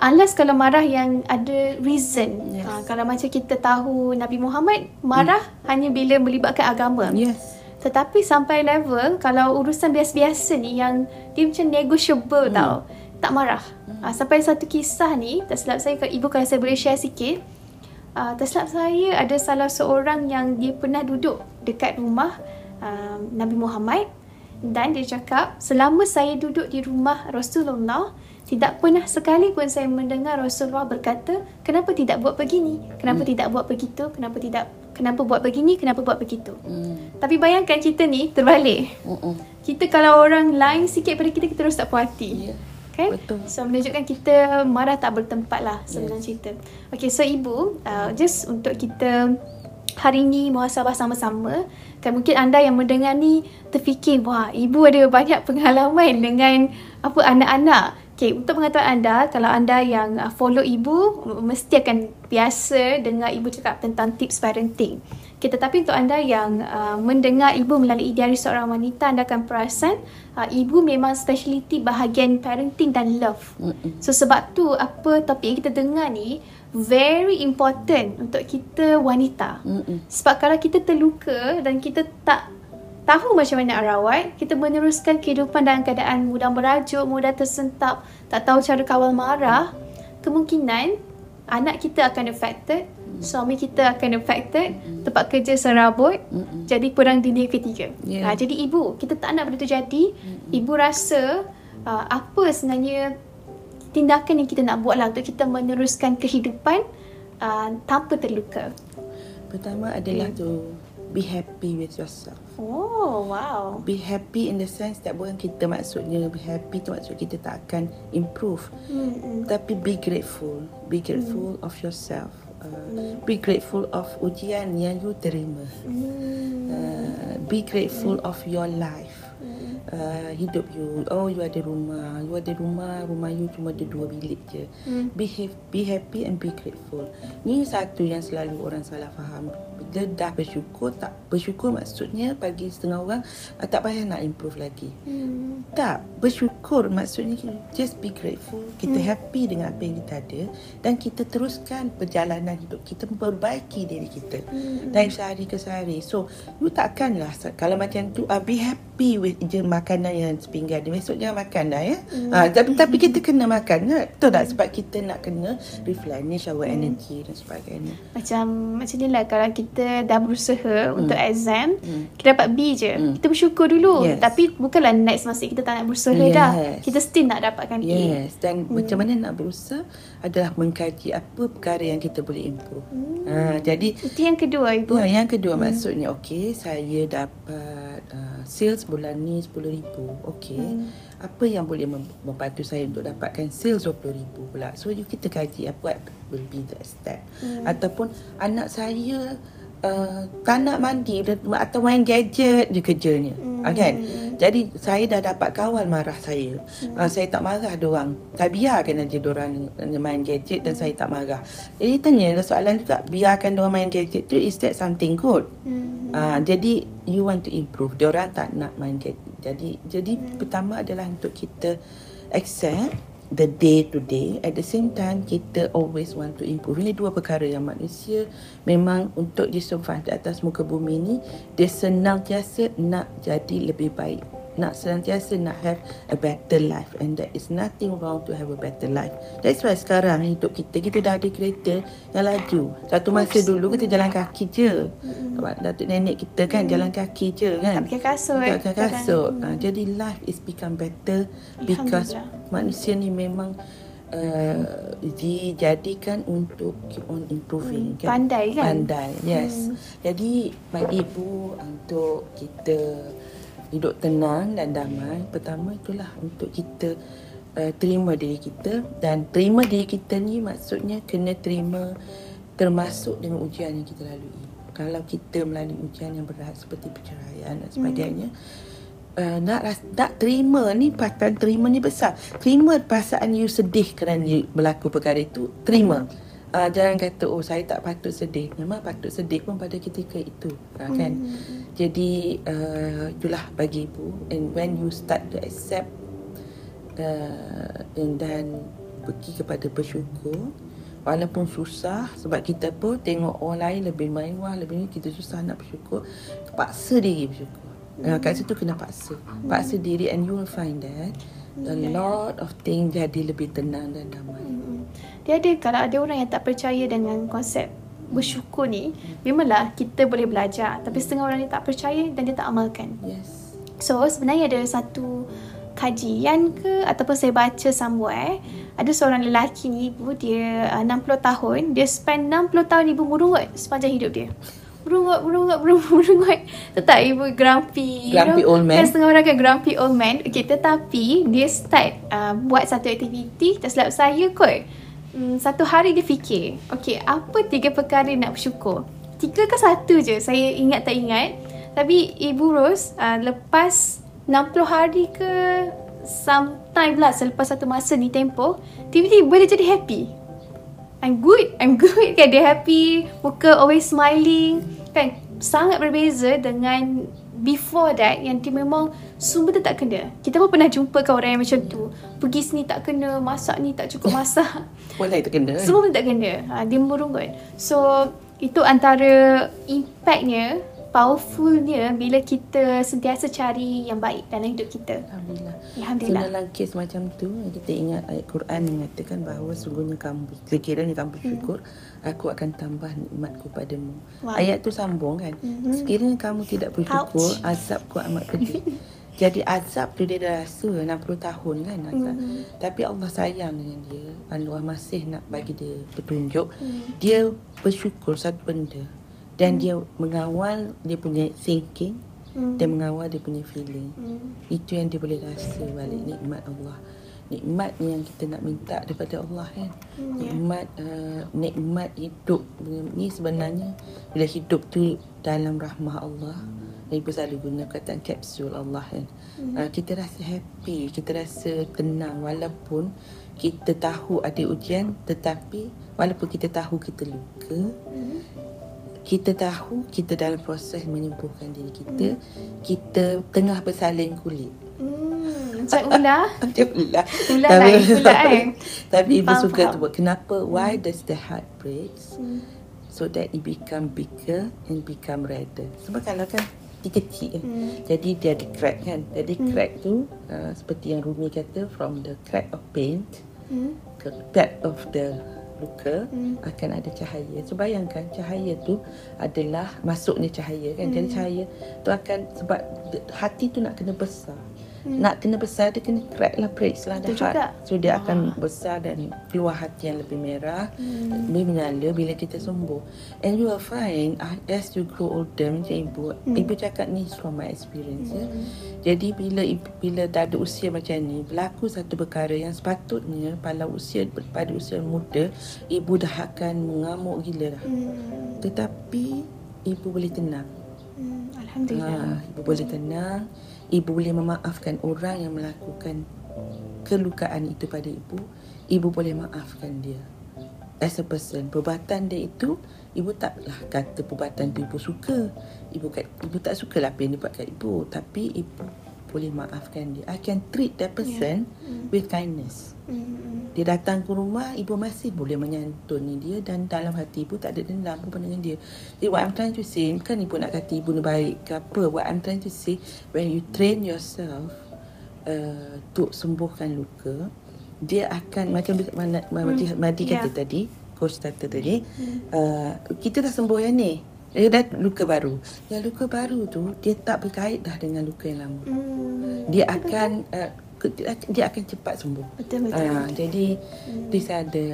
[SPEAKER 2] Unless kalau marah yang ada reason.
[SPEAKER 1] Yes.
[SPEAKER 2] Ha, kalau macam kita tahu Nabi Muhammad marah hanya bila melibatkan agama.
[SPEAKER 1] Yes.
[SPEAKER 2] Tetapi sampai level kalau urusan biasa-biasa ni yang dia macam negotiable hmm. tau. Tak marah. Hmm. Uh, sampai satu kisah ni, tak silap saya, ibu kalau saya boleh share sikit. Uh, tak silap saya ada salah seorang yang dia pernah duduk dekat rumah uh, Nabi Muhammad dan dia cakap selama saya duduk di rumah Rasulullah tidak pernah sekali pun saya mendengar Rasulullah berkata kenapa tidak buat begini kenapa hmm. tidak buat begitu kenapa tidak kenapa buat begini kenapa buat begitu hmm. tapi bayangkan kita ni terbalik hmm. kita kalau orang lain sikit pada kita kita terus tak puas hati yeah. Kan Betul. so menunjukkan kita marah tak bertempat lah sebenarnya yes. cerita okay so ibu uh, just untuk kita hari ini muhasabah sama-sama kan mungkin anda yang mendengar ni terfikir wah ibu ada banyak pengalaman dengan apa anak-anak Okay, untuk pengetahuan anda, kalau anda yang uh, follow ibu, mesti akan biasa dengar ibu cakap tentang tips parenting. Okay, tetapi untuk anda yang uh, mendengar ibu melalui diari seorang wanita, anda akan perasan uh, ibu memang speciality bahagian parenting dan love. So sebab tu apa topik yang kita dengar ni very important untuk kita wanita. Sebab kalau kita terluka dan kita tak tahu macam mana nak rawat, kita meneruskan kehidupan dalam keadaan mudah merajuk, mudah tersentap, tak tahu cara kawal marah, kemungkinan anak kita akan affected, suami kita akan affected, tempat kerja serabut, jadi perang dunia ketiga. Yeah. Ha, jadi ibu, kita tak nak benda tu jadi. Ibu rasa uh, apa sebenarnya tindakan yang kita nak buat lah untuk kita meneruskan kehidupan uh, tanpa terluka.
[SPEAKER 1] Pertama adalah okay. tu be happy with yourself.
[SPEAKER 2] Oh, wow.
[SPEAKER 1] Be happy in the sense that bukan kita maksudnya be happy tu maksud kita tak akan improve. Mm-hmm. Tapi be grateful. Be grateful mm. of yourself. Uh. Be grateful of ujian yang you terima. Mm. Uh, be grateful of your life. Uh, hidup you oh you ada rumah you ada rumah rumah you cuma ada dua bilik je mm. be, ha- be happy and be grateful ni satu yang selalu orang salah faham bila dah bersyukur tak bersyukur maksudnya bagi setengah orang uh, tak payah nak improve lagi mm. tak bersyukur maksudnya just be grateful kita mm. happy dengan apa yang kita ada dan kita teruskan perjalanan hidup kita memperbaiki diri kita mm. dari sehari ke sehari so you takkanlah kalau macam tu uh, be happy with je makanan yang sepinggan dia Besok jangan makan dah ya mm. ha, tapi, tapi kita kena makan kan Betul tak? Sebab kita nak kena replenish our mm. energy dan sebagainya
[SPEAKER 2] Macam macam ni lah Kalau kita dah berusaha mm. untuk exam mm. Kita dapat B je mm. Kita bersyukur dulu yes. Tapi bukanlah next masa kita tak nak berusaha yes. dah Kita still nak dapatkan
[SPEAKER 1] yes. A Yes Dan mm. macam mana nak berusaha Adalah mengkaji apa perkara yang kita boleh improve mm. ha, Jadi
[SPEAKER 2] Itu yang kedua ibu
[SPEAKER 1] ya, Yang kedua mm. maksudnya Okay saya dapat uh, Sales bulan ni RM10,000 Okey hmm. Apa yang boleh membantu saya Untuk dapatkan sales RM20,000 pula So kita kaji Apa will be step hmm. Ataupun Anak saya uh, Tak nak mandi Atau main gadget je kerjanya hmm. uh, kan? Jadi saya dah dapat kawal marah saya hmm. uh, Saya tak marah orang Saya biarkan aja orang main gadget Dan saya tak marah Jadi tanya soalan juga Biarkan orang main gadget tu Is that something good? Hmm. Uh, jadi you want to improve. Dia orang tak nak main gadget. Jadi jadi hmm. pertama adalah untuk kita accept the day to day at the same time kita always want to improve. Ini dua perkara yang manusia memang untuk di atas muka bumi ini dia senantiasa nak jadi lebih baik nak sentiasa nak have a better life and there is nothing wrong to have a better life. That's why sekarang hidup kita kita dah ada kereta yang laju. Satu masa dulu kita jalan kaki je. Sebab datuk nenek kita kan jalan kaki je kan.
[SPEAKER 2] Tak pakai kasut.
[SPEAKER 1] Tak pakai kasut. Ha, jadi life is become better because manusia ni memang Uh, dijadikan untuk keep on improving
[SPEAKER 2] hmm, kan? pandai kan
[SPEAKER 1] pandai yes hmm. jadi bagi ibu untuk kita hidup tenang dan damai. Pertama itulah untuk kita uh, terima diri kita. Dan terima diri kita ni maksudnya kena terima termasuk dengan ujian yang kita lalui. Kalau kita melalui ujian yang berat seperti perceraian dan sebagainya hmm. uh, nak nak terima ni perasaan terima ni besar. Terima perasaan you sedih kerana you berlaku perkara itu terima. Hmm uh, jangan kata oh saya tak patut sedih. Memang patut sedih pun pada ketika itu uh, kan? Mm-hmm. Jadi uh, itulah bagi ibu and when you start to accept uh, and then pergi kepada bersyukur walaupun susah sebab kita pun tengok orang lain lebih mewah lebih ni kita susah nak bersyukur paksa diri bersyukur mm-hmm. kat situ kena paksa paksa diri and you will find that a lot of things jadi lebih tenang dan damai.
[SPEAKER 2] Mm-mm. Dia ada kalau ada orang yang tak percaya dengan konsep bersyukur ni, memanglah kita boleh belajar. Tapi setengah orang ni tak percaya dan dia tak amalkan.
[SPEAKER 1] Yes.
[SPEAKER 2] So sebenarnya ada satu kajian ke ataupun saya baca somewhere ada seorang lelaki ni ibu dia uh, 60 tahun dia spend 60 tahun ibu merungut sepanjang hidup dia merungut merungut merungut merungut tetap ibu grumpy you
[SPEAKER 1] Grumpy
[SPEAKER 2] know?
[SPEAKER 1] old man.
[SPEAKER 2] kan setengah orang kan grumpy old man okay, tetapi dia start uh, buat satu aktiviti tak silap saya kot hmm, satu hari dia fikir okay apa tiga perkara nak bersyukur? Tiga ke satu je saya ingat tak ingat. Tapi Ibu Ros uh, lepas 60 hari ke sometime lah selepas satu masa ni tempoh tiba-tiba dia jadi happy. I'm good I'm good kan dia happy muka always smiling. Kan sangat berbeza dengan before that yang dia memang semua tu tak kena kita pun pernah jumpa kan orang yang macam tu pergi sini tak kena masak ni tak cukup masak
[SPEAKER 1] Boleh terkena.
[SPEAKER 2] semua pun tak kena ha, dia merungut so itu antara impactnya powerfulnya bila kita sentiasa cari yang baik dalam hidup kita
[SPEAKER 1] Alhamdulillah. So
[SPEAKER 2] Alhamdulillah
[SPEAKER 1] dalam kes macam tu kita ingat ayat Quran mengatakan bahawa sungguhnya kamu sekiranya kamu bersyukur aku akan tambah nikmatku padamu.
[SPEAKER 2] Wow.
[SPEAKER 1] Ayat tu sambung kan.
[SPEAKER 2] Mhm.
[SPEAKER 1] Sekiranya kamu tidak bersyukur
[SPEAKER 2] Ouch.
[SPEAKER 1] azabku amat pedih. Jadi azab tu dia dah rasa 60 tahun kan azab.
[SPEAKER 2] Mhm.
[SPEAKER 1] Tapi Allah sayang dengan dia. Allah masih nak bagi dia petunjuk.
[SPEAKER 2] Mhm.
[SPEAKER 1] Dia bersyukur satu benda dan dia mengawal dia punya thinking
[SPEAKER 2] Hmm.
[SPEAKER 1] dia mengawal dia punya feeling.
[SPEAKER 2] Hmm.
[SPEAKER 1] Itu yang dia boleh rasa balik nikmat Allah. Nikmat yang kita nak minta daripada Allah kan.
[SPEAKER 2] Ya.
[SPEAKER 1] Nikmat uh, nikmat hidup ni sebenarnya bila hidup tu dalam rahmah Allah. Ibu selalu guna kata kapsul Allah kan. Uh, kita rasa happy, kita rasa tenang walaupun kita tahu ada ujian tetapi walaupun kita tahu kita luka,
[SPEAKER 2] Hmm.
[SPEAKER 1] kita tahu kita dalam proses menyembuhkan diri kita. Kita tengah bersalin kulit.
[SPEAKER 2] Hmm, macam ular.
[SPEAKER 1] Dia ular.
[SPEAKER 2] Ular lain pula kan.
[SPEAKER 1] Tapi ibu
[SPEAKER 2] Faham,
[SPEAKER 1] suka
[SPEAKER 2] faham.
[SPEAKER 1] tu buat. Kenapa? Why does the heart breaks?
[SPEAKER 2] Hmm.
[SPEAKER 1] So that it become bigger and become redder. Sebab kalau kan dia kecil kan.
[SPEAKER 2] Hmm.
[SPEAKER 1] Jadi dia ada crack kan. Jadi crack tu uh, seperti yang Rumi kata from the crack of paint
[SPEAKER 2] Hmm.
[SPEAKER 1] ke crack of the luka
[SPEAKER 2] Hmm.
[SPEAKER 1] akan ada cahaya. So bayangkan cahaya tu adalah masuknya cahaya kan. Jadi
[SPEAKER 2] Hmm.
[SPEAKER 1] cahaya tu akan sebab hati tu nak kena besar.
[SPEAKER 2] Hmm.
[SPEAKER 1] Nak kena besar dia kena crack lah breaks lah
[SPEAKER 2] juga.
[SPEAKER 1] heart. So dia akan besar dan keluar hati yang lebih merah.
[SPEAKER 2] Hmm.
[SPEAKER 1] Dia menyala bila kita sembuh. And you will find ah, as you grow older macam ibu.
[SPEAKER 2] Hmm.
[SPEAKER 1] Ibu cakap ni from my experience ya. Jadi bila bila dah ada usia macam ni berlaku satu perkara yang sepatutnya pada usia pada usia muda ibu dah akan mengamuk gila dah.
[SPEAKER 2] Hmm.
[SPEAKER 1] Tetapi ibu boleh tenang.
[SPEAKER 2] Hmm. Alhamdulillah.
[SPEAKER 1] Ha, ibu boleh tenang. Ibu boleh memaafkan orang yang melakukan kelukaan itu pada ibu. Ibu boleh maafkan dia. As a person, perbuatan dia itu ibu taklah kata perbuatan tu ibu suka. Ibu kat, ibu tak suka lah apa yang dia buat kat ibu, tapi ibu boleh maafkan dia. I can treat that person
[SPEAKER 2] Hmm.
[SPEAKER 1] with kindness.
[SPEAKER 2] Hmm.
[SPEAKER 1] Dia datang ke rumah, ibu masih boleh menyantuni dia dan dalam hati ibu tak ada dendam pun dengan dia. Jadi what I'm trying to say, bukan ibu nak kata ibu ni baik ke apa. What I'm trying to say, when you train yourself uh, untuk sembuhkan luka, dia akan macam mana Madi, Madi kata
[SPEAKER 2] yeah.
[SPEAKER 1] tadi, coach kata tadi, uh, kita dah sembuh yang ni. Dia dah luka baru. Yang luka baru tu, dia tak berkait dah dengan luka yang lama.
[SPEAKER 2] Hmm.
[SPEAKER 1] Dia akan uh, dia akan cepat sembuh.
[SPEAKER 2] Betul betul.
[SPEAKER 1] Ah, jadi are the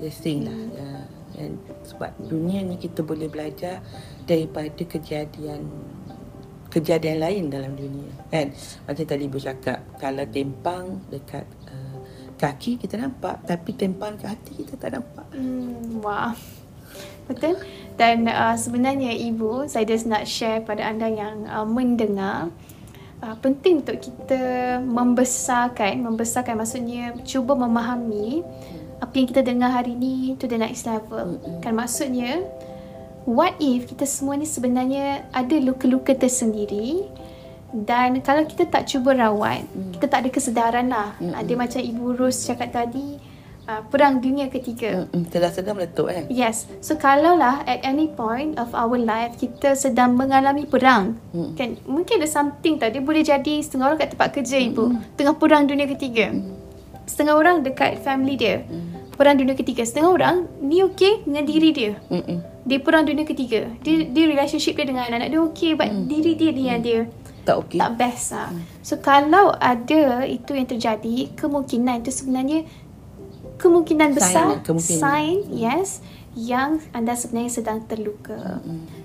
[SPEAKER 1] the thing lah. Uh, and sebab dunia ni kita boleh belajar daripada kejadian kejadian lain dalam dunia kan macam tadi ibu cakap kalau tempang dekat uh, kaki kita nampak tapi tempang ke hati kita tak nampak
[SPEAKER 2] Hmm, wah. Betul. Dan uh, sebenarnya ibu, saya just nak share pada anda yang uh, mendengar uh, penting untuk kita membesarkan, membesarkan maksudnya cuba memahami apa yang kita dengar hari ni to the next level. Kan maksudnya what if kita semua ni sebenarnya ada luka-luka tersendiri dan kalau kita tak cuba rawat, kita tak ada kesedaran lah. Ada macam Ibu Ros cakap tadi, uh, perang dunia ketiga.
[SPEAKER 1] Mm-mm, sedang-sedang meletup kan.
[SPEAKER 2] Yes. So kalaulah at any point of our life kita sedang mengalami perang,
[SPEAKER 1] Hmm.
[SPEAKER 2] kan mungkin ada something tau dia boleh jadi setengah orang kat tempat kerja ibu tengah perang dunia ketiga. Setengah orang dekat family dia. Perang dunia ketiga. Setengah orang ni okey dengan diri dia.
[SPEAKER 1] Mm-mm.
[SPEAKER 2] Dia perang dunia ketiga. Dia dia relationship dia dengan anak-anak dia okey but diri dia ni yang dia
[SPEAKER 1] Tak okey.
[SPEAKER 2] tak best lah. So kalau ada itu yang terjadi, kemungkinan itu sebenarnya kemungkinan
[SPEAKER 1] Sign
[SPEAKER 2] besar
[SPEAKER 1] lah, kemungkinan.
[SPEAKER 2] sign yes yang anda sebenarnya sedang terluka.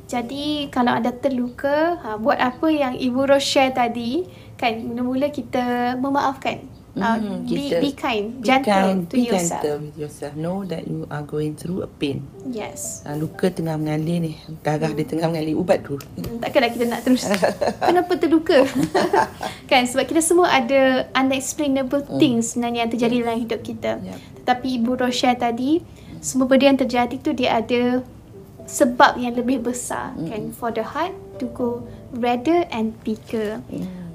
[SPEAKER 2] Jadi kalau anda terluka, ha, buat apa yang Ibu Ros share tadi, kan mula-mula kita memaafkan. Uh,
[SPEAKER 1] Mhm,
[SPEAKER 2] be,
[SPEAKER 1] kita-
[SPEAKER 2] be kind,
[SPEAKER 1] Be
[SPEAKER 2] gentle
[SPEAKER 1] kind,
[SPEAKER 2] to
[SPEAKER 1] be
[SPEAKER 2] yourself.
[SPEAKER 1] gentle with yourself. Know that you are going through a pain.
[SPEAKER 2] Yes.
[SPEAKER 1] Ha, luka tengah mengalir ni. Darah dia tengah mengalir. Ubat dulu.
[SPEAKER 2] Hmm, Takkanlah kita nak terus Kenapa terluka Kan sebab kita semua ada Unexplainable things sebenarnya Yang terjadi dalam hidup kita
[SPEAKER 1] Yep.
[SPEAKER 2] Tetapi Ibu Rosyah tadi Semua benda yang terjadi tu Dia ada Sebab yang lebih besar kan For the heart To go redder and bigger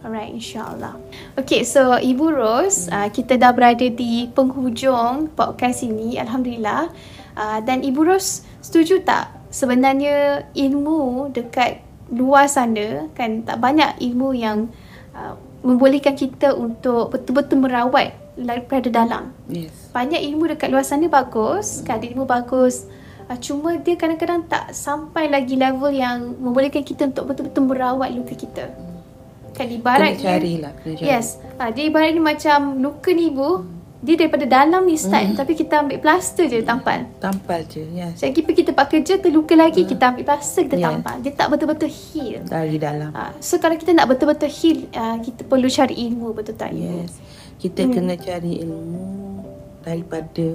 [SPEAKER 2] Alright, insyaAllah. Okay, so Ibu Ros, uh, kita dah berada di penghujung podcast ini, Alhamdulillah. Uh, dan Ibu Ros setuju tak sebenarnya ilmu dekat luar sana, kan tak banyak ilmu yang uh, membolehkan kita untuk betul-betul merawat daripada dalam.
[SPEAKER 1] Yes.
[SPEAKER 2] Banyak ilmu dekat luar sana bagus, kan ilmu bagus. Uh, cuma dia kadang-kadang tak sampai lagi level yang membolehkan kita untuk betul-betul merawat luka kita. Kan ibaratnya
[SPEAKER 1] Kena carilah. Kena cari.
[SPEAKER 2] Yes. Ha, dia ibaratnya macam luka ni ibu, dia daripada dalam ni start
[SPEAKER 1] Hmm.
[SPEAKER 2] tapi kita ambil plaster je tampal.
[SPEAKER 1] Tampal je. Yes.
[SPEAKER 2] Sekejap pergi tempat kerja terluka lagi kita ambil plaster kita.
[SPEAKER 1] Yes.
[SPEAKER 2] tampal. Dia tak betul-betul heal.
[SPEAKER 1] Dari dalam.
[SPEAKER 2] Ha, so kalau kita nak betul-betul heal, uh, kita perlu cari ilmu betul tak? ibu?
[SPEAKER 1] Yes. Kita
[SPEAKER 2] Hmm.
[SPEAKER 1] kena cari ilmu daripada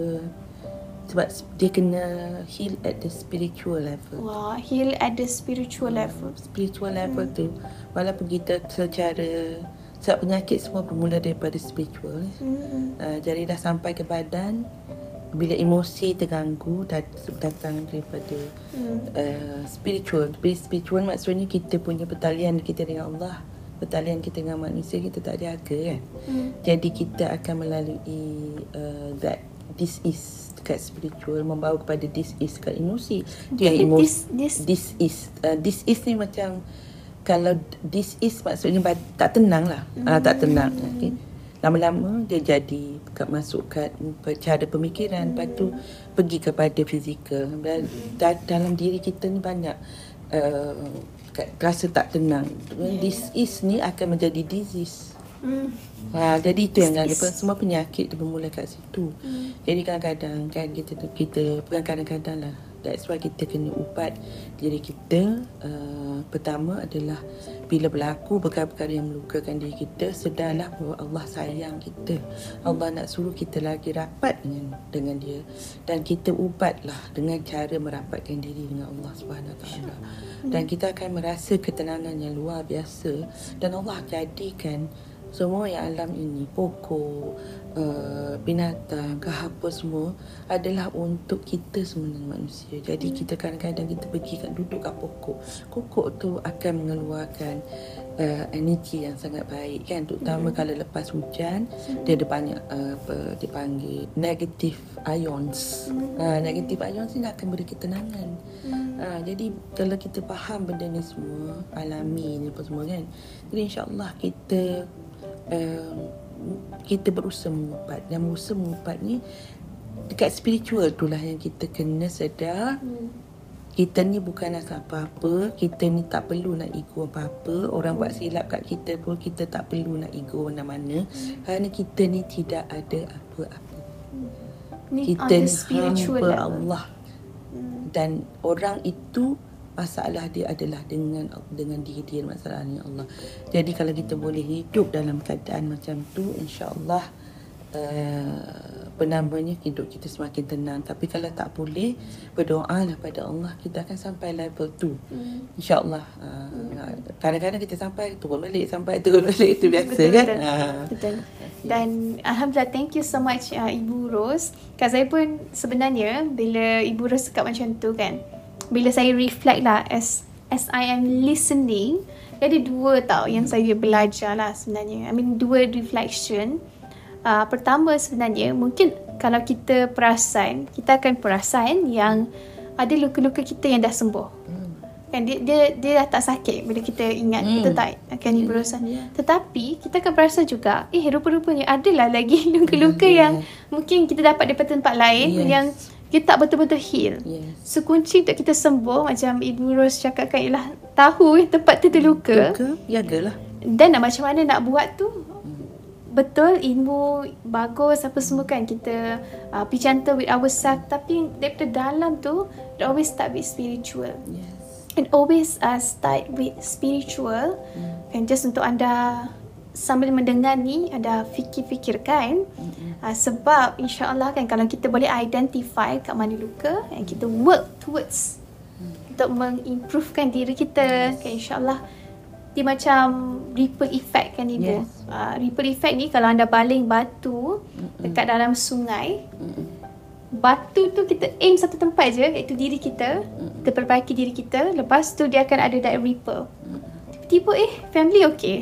[SPEAKER 1] sebab dia kena heal at the spiritual level.
[SPEAKER 2] Wah, heal at the spiritual level.
[SPEAKER 1] Spiritual level tu walaupun kita secara sebab penyakit semua bermula daripada spiritual.
[SPEAKER 2] Hmm.
[SPEAKER 1] Uh, jadi dah sampai ke badan bila emosi terganggu dat- datang daripada
[SPEAKER 2] Hmm.
[SPEAKER 1] uh, spiritual. Bila spiritual maksudnya kita punya pertalian kita dengan Allah, pertalian kita dengan manusia kita tak jaga kan.
[SPEAKER 2] Hmm.
[SPEAKER 1] Jadi kita akan melalui uh, that this is dekat spiritual membawa kepada this is dekat emosi.
[SPEAKER 2] Tapi
[SPEAKER 1] emosi.
[SPEAKER 2] this- this-
[SPEAKER 1] is uh, this is ni macam kalau this is maksudnya tak tenang lah. Mm. Uh, tak tenang. Okay. Lama-lama dia jadi kat masuk kat cara pemikiran, lepas tu pergi kepada fizikal. Dan da- dalam diri kita ni banyak uh, rasa tak tenang. This is ni akan menjadi disease.
[SPEAKER 2] Hmm.
[SPEAKER 1] Ha, jadi itu yang kan semua penyakit tu bermula kat situ.
[SPEAKER 2] Hmm.
[SPEAKER 1] Jadi kadang-kadang kan kita tu kita bukan kadang-kadang lah. That's why kita kena ubat diri kita. Uh, pertama adalah bila berlaku perkara-perkara yang melukakan diri kita, sedarlah bahawa Allah sayang kita. Allah nak suruh kita lagi rapat dengan dengan dia dan kita ubatlah dengan cara merapatkan diri dengan Allah Subhanahu Wa Taala. Dan kita akan merasa ketenangan yang luar biasa dan Allah jadikan semua yang alam ini pokok uh, binatang ke apa semua adalah untuk kita sebenarnya manusia. Jadi kita kadang-kadang kita pergi kat duduk kat pokok. Pokok tu akan mengeluarkan uh, energi yang sangat baik kan. Terutama kalau lepas hujan dia ada banyak uh, apa dia panggil negative ions. Uh, negative ions ni akan beri ketenangan. Uh, jadi kalau kita faham benda ni semua alami ni apa semua kan jadi insyaAllah kita um, kita berusaha mengubat dan berusaha mengubat ni dekat spiritual tu lah yang kita kena sedar. Kita ni bukan asal apa-apa. Kita ni tak perlu nak ego apa-apa. Orang buat silap kat kita pun Kita tak perlu nak ego mana-mana. Kerana kita ni tidak ada apa-apa.
[SPEAKER 2] Ni on
[SPEAKER 1] Kita ni
[SPEAKER 2] spiritual
[SPEAKER 1] hamba
[SPEAKER 2] level.
[SPEAKER 1] Allah. Dan orang itu Masalah dia adalah dengan dengan diri dia masalahnya Allah. Jadi kalau kita boleh hidup dalam keadaan macam tu insya-Allah uh, penamanya hidup kita semakin tenang. Tapi kalau tak boleh berdoalah pada Allah kita akan sampai level tu.
[SPEAKER 2] Hmm.
[SPEAKER 1] Insya-Allah. Uh, kadang-kadang kita sampai turun balik sampai turun balik itu biasa
[SPEAKER 2] betul,
[SPEAKER 1] kan.
[SPEAKER 2] Betul.
[SPEAKER 1] Ah.
[SPEAKER 2] betul. Dan Alhamdulillah thank you so much uh, Ibu Ros. Kan saya pun sebenarnya bila Ibu Ros cakap macam tu kan. Bila saya reflect lah as as I am listening. Ada dua tau yang saya belajar lah sebenarnya. I mean dua reflection. Uh, pertama sebenarnya mungkin kalau kita perasan, kita akan perasan yang ada luka-luka kita yang dah sembuh.
[SPEAKER 1] Hmm.
[SPEAKER 2] Kan dia dia dia dah tak sakit bila kita ingat
[SPEAKER 1] Hmm.
[SPEAKER 2] kita tak akan
[SPEAKER 1] Ya,
[SPEAKER 2] berurusan.
[SPEAKER 1] ya.
[SPEAKER 2] Tetapi kita akan perasan juga, eh rupa-rupanya adalah lagi luka-luka
[SPEAKER 1] Ya.
[SPEAKER 2] yang mungkin kita dapat daripada tempat lain
[SPEAKER 1] Yes.
[SPEAKER 2] yang kita tak betul-betul heal.
[SPEAKER 1] Yes.
[SPEAKER 2] So kunci untuk kita sembuh macam Ibu Ros cakapkan ialah tahu eh, tempat tu terluka
[SPEAKER 1] Luka, jagalah.
[SPEAKER 2] dan nak macam mana nak buat tu betul ilmu bagus apa semua kan kita uh, pergi canter with ourselves tapi daripada dalam tu it always start with spiritual
[SPEAKER 1] Yes.
[SPEAKER 2] and always uh, start with spiritual kan just untuk anda sambil mendengar ni anda fikir-fikirkan uh, sebab insyaallah kan kalau kita boleh identify kat mana luka and kita work towards untuk mengimprovekan diri kita kan insyaallah dia macam ripple effect kan ibu.
[SPEAKER 1] Yes.
[SPEAKER 2] Uh, ripple effect ni kalau anda baling batu dekat dalam sungai, batu tu kita aim satu tempat je iaitu diri kita, kita perbaiki diri kita, lepas tu dia akan ada that ripple. Tiba-tiba eh family okey.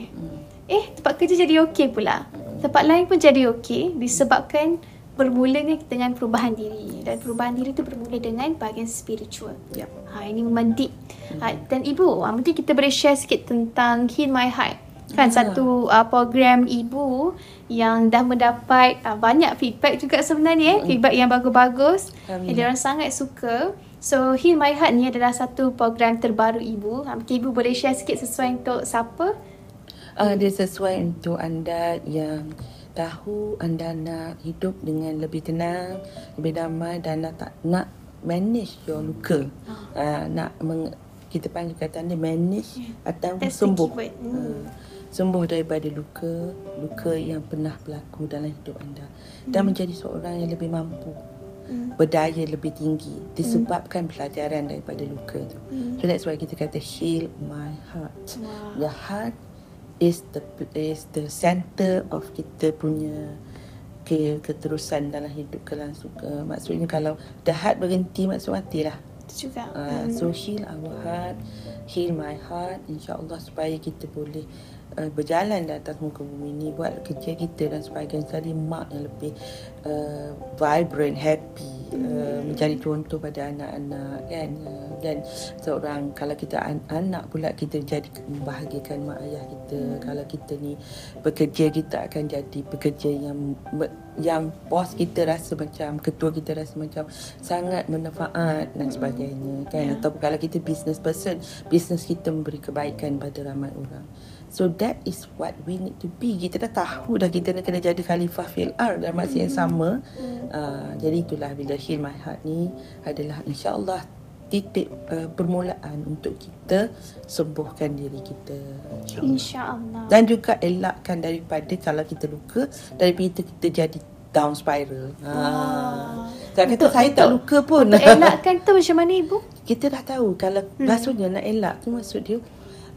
[SPEAKER 2] Eh tempat kerja jadi okey pula. Tempat lain pun jadi okey disebabkan bermulanya dengan perubahan diri dan perubahan diri tu bermula dengan bahagian spiritual.
[SPEAKER 1] Yep.
[SPEAKER 2] Ha, ini memang deep. Ha, dan ibu, ha, mungkin kita boleh share sikit tentang Heal My Heart. Kan
[SPEAKER 1] Ah.
[SPEAKER 2] satu uh, program ibu yang dah mendapat uh, banyak feedback juga sebenarnya eh. Feedback yang bagus-bagus.
[SPEAKER 1] Alhamdulillah.
[SPEAKER 2] Yang orang sangat suka. So Heal My Heart ni adalah satu program terbaru ibu. Ha, mungkin ibu boleh share sikit sesuai untuk siapa?
[SPEAKER 1] Uh, dia sesuai untuk anda yang tahu anda nak hidup dengan lebih tenang, lebih damai dan anda tak nak manage your luka. Uh, nak meng, kita panggil kata anda manage atau
[SPEAKER 2] That's
[SPEAKER 1] sembuh.
[SPEAKER 2] keyword. Hmm.
[SPEAKER 1] Uh, sembuh daripada luka, luka yang pernah berlaku dalam hidup anda dan menjadi seorang yang lebih mampu.
[SPEAKER 2] Hmm.
[SPEAKER 1] berdaya lebih tinggi disebabkan pelajaran daripada luka tu. So that's why kita kata heal my heart.
[SPEAKER 2] Wow.
[SPEAKER 1] The heart is the is the center of kita punya ke, keterusan dalam hidup kelangsung. Uh, maksudnya kalau the heart berhenti maksud matilah.
[SPEAKER 2] Itu juga.
[SPEAKER 1] Uh, so heal our heart, heal my heart insya-Allah supaya kita boleh uh, berjalan di atas muka bumi ni buat kerja kita dan sebagainya jadi mak yang lebih uh, vibrant, happy, uh, menjadi contoh pada anak-anak kan? Uh, dan seorang kalau kita an- anak pula kita jadi membahagiakan mak ayah kita. Kalau kita ni bekerja kita akan jadi pekerja yang yang bos kita rasa macam ketua kita rasa macam sangat bermanfaat dan sebagainya kan?
[SPEAKER 2] Ya.
[SPEAKER 1] atau kalau kita business person business kita memberi kebaikan pada ramai orang so that is what we need to be kita dah tahu dah kita nak kena jadi khalifah fil ard dalam masa yang sama uh, jadi itulah bila heal my heart ni adalah insyaallah titik uh, permulaan untuk kita sembuhkan diri kita insyaallah dan juga elakkan daripada kalau kita luka daripada kita jadi down spiral. Ha. Saya kata saya tak luka pun.
[SPEAKER 2] Untuk elakkan tu macam mana ibu?
[SPEAKER 1] kita dah tahu kalau
[SPEAKER 2] Hmm.
[SPEAKER 1] maksudnya nak elak tu maksud dia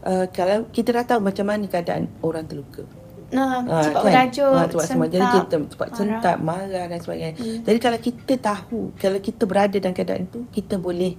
[SPEAKER 1] uh, kalau kita dah tahu macam mana keadaan orang terluka.
[SPEAKER 2] Nah,
[SPEAKER 1] Ah,
[SPEAKER 2] cepat
[SPEAKER 1] kan?
[SPEAKER 2] berajuk,
[SPEAKER 1] Ah, cepat semua. Jadi kita cepat sentak, marah dan sebagainya.
[SPEAKER 2] Hmm.
[SPEAKER 1] Jadi kalau kita tahu, kalau kita berada dalam keadaan itu, kita boleh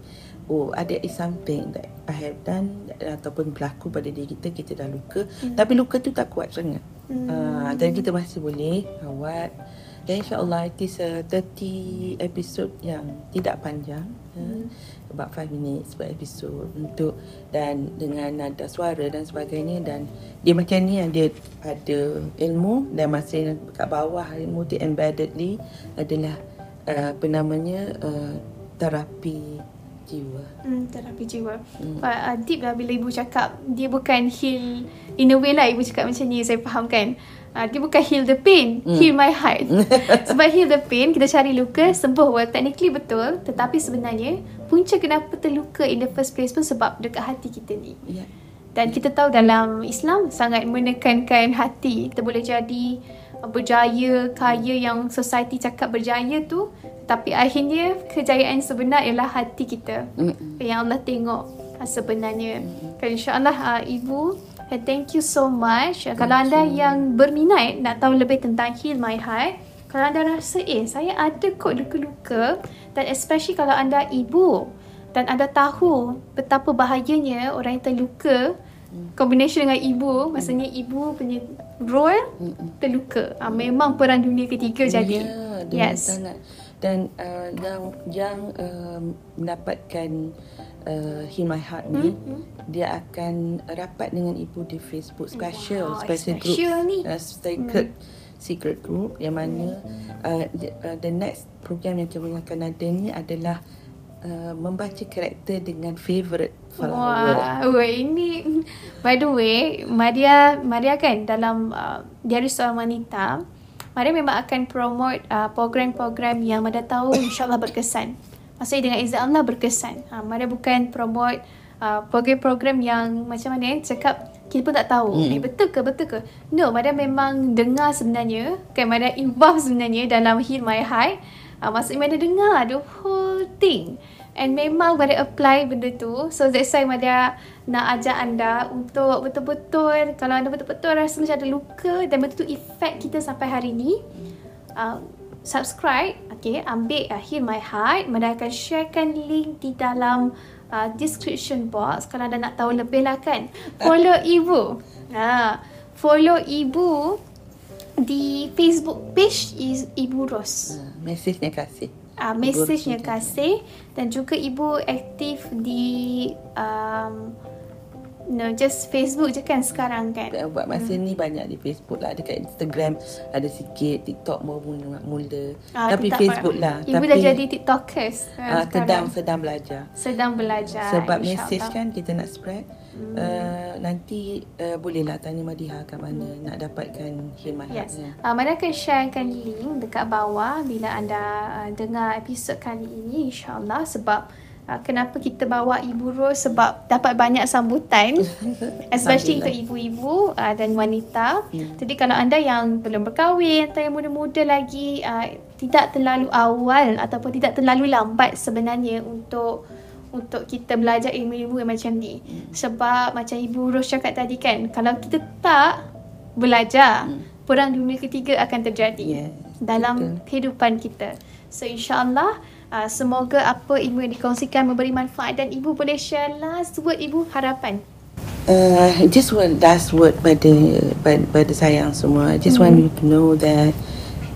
[SPEAKER 1] oh ada is something that I have done ataupun berlaku pada diri kita, kita dah luka. Tapi luka tu tak kuat sangat.
[SPEAKER 2] Hmm.
[SPEAKER 1] Ah, dan kita masih boleh rawat. Dan insyaAllah it is a 30 episode yang tidak panjang. Hmm. About 5 minutes per episode untuk dan dengan nada suara dan sebagainya dan dia macam ni yang dia ada ilmu dan yang kat bawah ilmu tu embeddedly adalah uh, apa namanya uh, terapi jiwa.
[SPEAKER 2] Hmm, terapi jiwa.
[SPEAKER 1] Hmm.
[SPEAKER 2] Hmm. Uh, deep lah bila ibu cakap dia bukan heal in a way lah ibu cakap macam ni saya faham kan. Uh, dia bukan heal the pain,
[SPEAKER 1] Hmm.
[SPEAKER 2] heal my heart. Sebab heal the pain kita cari luka sembuh well technically betul tetapi sebenarnya punca kenapa terluka in the first place pun sebab dekat hati kita ni.
[SPEAKER 1] Ya.
[SPEAKER 2] Dan kita tahu dalam Islam sangat menekankan hati. Kita boleh jadi uh, berjaya, kaya yang society cakap berjaya tu. Tapi akhirnya kejayaan sebenar ialah hati kita.
[SPEAKER 1] Mm-mm.
[SPEAKER 2] Yang Allah tengok uh, sebenarnya. Kan insyaAllah uh, Ibu, uh, thank you so much. Uh, kalau anda yang berminat nak tahu lebih tentang Heal My Heart, kalau anda rasa eh saya ada kot luka-luka dan especially kalau anda ibu dan anda tahu betapa bahayanya orang yang terluka combination dengan ibu maksudnya ibu punya role terluka. Ha, memang perang dunia ketiga jadi.
[SPEAKER 1] Ya,
[SPEAKER 2] Yes.
[SPEAKER 1] sangat. Dan uh, yang yang uh, mendapatkan uh, Heal My Heart ni
[SPEAKER 2] Hmm,
[SPEAKER 1] dia akan rapat dengan ibu di Facebook special
[SPEAKER 2] Wow,
[SPEAKER 1] special,
[SPEAKER 2] special
[SPEAKER 1] group
[SPEAKER 2] ni.
[SPEAKER 1] uh, secret group yang mana uh, the, uh, the next program yang kita akan ada ni adalah uh, membaca karakter dengan follower.
[SPEAKER 2] Wah, wah, ini by the way, Maria Maria kan dalam uh, Diari Seorang Wanita, Maria memang akan promote uh, program-program yang Maria tahu insyaAllah berkesan. Maksudnya dengan izin Allah berkesan. Ha, Maria bukan promote uh, program-program yang macam mana eh, cakap kita pun tak tahu.
[SPEAKER 1] Hmm.
[SPEAKER 2] Eh, betul ke? Betul ke? No, Maria memang dengar sebenarnya. Kan Maria involve sebenarnya dalam Heal My Heart. Uh, maksudnya Maria dengar the whole thing. And memang Maria apply benda tu. So that's why Maria nak ajak anda untuk betul-betul kalau anda betul-betul rasa macam ada luka dan betul-betul effect kita sampai hari ni. Uh, subscribe, okay, ambil uh, Heal My Heart. Maria akan sharekan link di dalam uh, description box kalau anda nak tahu lebih lah kan. Follow Ibu. Ha, follow Ibu di Facebook page is Ibu Ros.
[SPEAKER 1] Uh, mesejnya kasih.
[SPEAKER 2] uh, mesejnya kasih dan juga ibu aktif di um, no just Facebook je kan sekarang kan
[SPEAKER 1] Uh, buat masa ni banyak di Facebook lah dekat Instagram ada sikit TikTok baru mula.
[SPEAKER 2] Ah,
[SPEAKER 1] tapi
[SPEAKER 2] tu tak
[SPEAKER 1] Facebook
[SPEAKER 2] apa.
[SPEAKER 1] lah
[SPEAKER 2] ibu
[SPEAKER 1] tapi
[SPEAKER 2] dah jadi tiktokers uh,
[SPEAKER 1] uh, sedang sedang belajar
[SPEAKER 2] sedang belajar
[SPEAKER 1] sebab mesej kan kita nak spread hmm. uh, nanti uh, bolehlah tanya Madiha kat mana nak dapatkan Heart
[SPEAKER 2] Yes.
[SPEAKER 1] ni.
[SPEAKER 2] Uh, Mana akan sharekan link dekat bawah bila anda uh, dengar episod kali ini insyaAllah sebab kenapa kita bawa Ibu Ros sebab dapat banyak sambutan especially untuk ibu-ibu uh, dan wanita.
[SPEAKER 1] Hmm.
[SPEAKER 2] Jadi kalau anda yang belum berkahwin atau yang muda-muda lagi uh, tidak terlalu awal ataupun tidak terlalu lambat sebenarnya untuk untuk kita belajar ilmu-ilmu yang macam ni. Sebab macam Ibu Ros cakap tadi kan, kalau kita tak belajar, perang dunia ketiga akan terjadi
[SPEAKER 1] Yes,
[SPEAKER 2] dalam kehidupan kita. So insyaAllah uh, semoga apa ilmu yang dikongsikan memberi manfaat dan Ibu boleh share last word Ibu harapan.
[SPEAKER 1] Uh, just one last word pada pada, pada sayang semua. Just want you to know that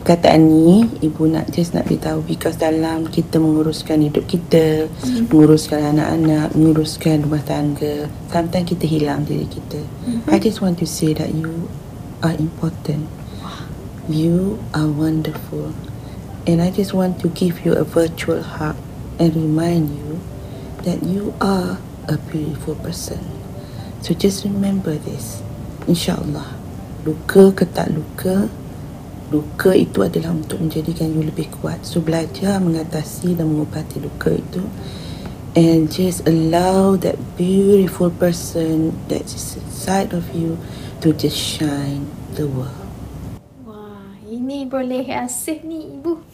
[SPEAKER 1] perkataan ni ibu nak just nak beritahu because dalam kita menguruskan hidup kita, menguruskan anak-anak, menguruskan rumah tangga, sometimes kita hilang diri kita. I just want to say that you are important. You are wonderful. And I just want to give you a virtual hug and remind you that you are a beautiful person. So just remember this. InsyaAllah. Luka ke tak luka, luka itu adalah untuk menjadikan you lebih kuat. So belajar mengatasi dan mengubati luka itu. And just allow that beautiful person that is inside of you to just shine the world.
[SPEAKER 2] Wah, ini boleh save ni Ibu.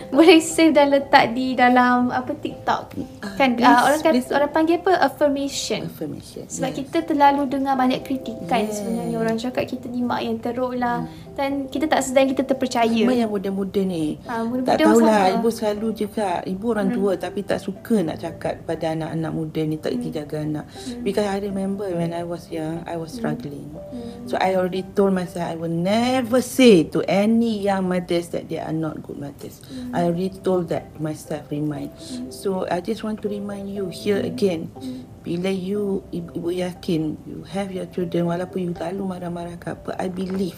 [SPEAKER 2] boleh save dan letak di dalam apa TikTok.
[SPEAKER 1] Ah,
[SPEAKER 2] Kan
[SPEAKER 1] please,
[SPEAKER 2] uh, orang kata
[SPEAKER 1] please.
[SPEAKER 2] orang panggil apa affirmation.
[SPEAKER 1] Affirmation.
[SPEAKER 2] Sebab
[SPEAKER 1] yes.
[SPEAKER 2] kita terlalu dengar banyak kritikan
[SPEAKER 1] Yes.
[SPEAKER 2] sebenarnya orang cakap kita ni mak yang teruk lah dan kita tak sedar kita terpercaya.
[SPEAKER 1] Cuma yang muda-muda ni
[SPEAKER 2] Ah, muda-muda
[SPEAKER 1] Tak tahulah
[SPEAKER 2] sama.
[SPEAKER 1] Ibu selalu cakap Ibu orang tua Tapi tak suka nak cakap Pada anak-anak muda ni Tak hmm. jaga anak Because I remember When I was young I was struggling So I already told myself I will never say To any young mothers That they are not good mothers I already told that Myself remind So I just want to remind you Here again Bila you Ibu, ibu yakin You have your children Walaupun you lalu marah-marah ke apa I believe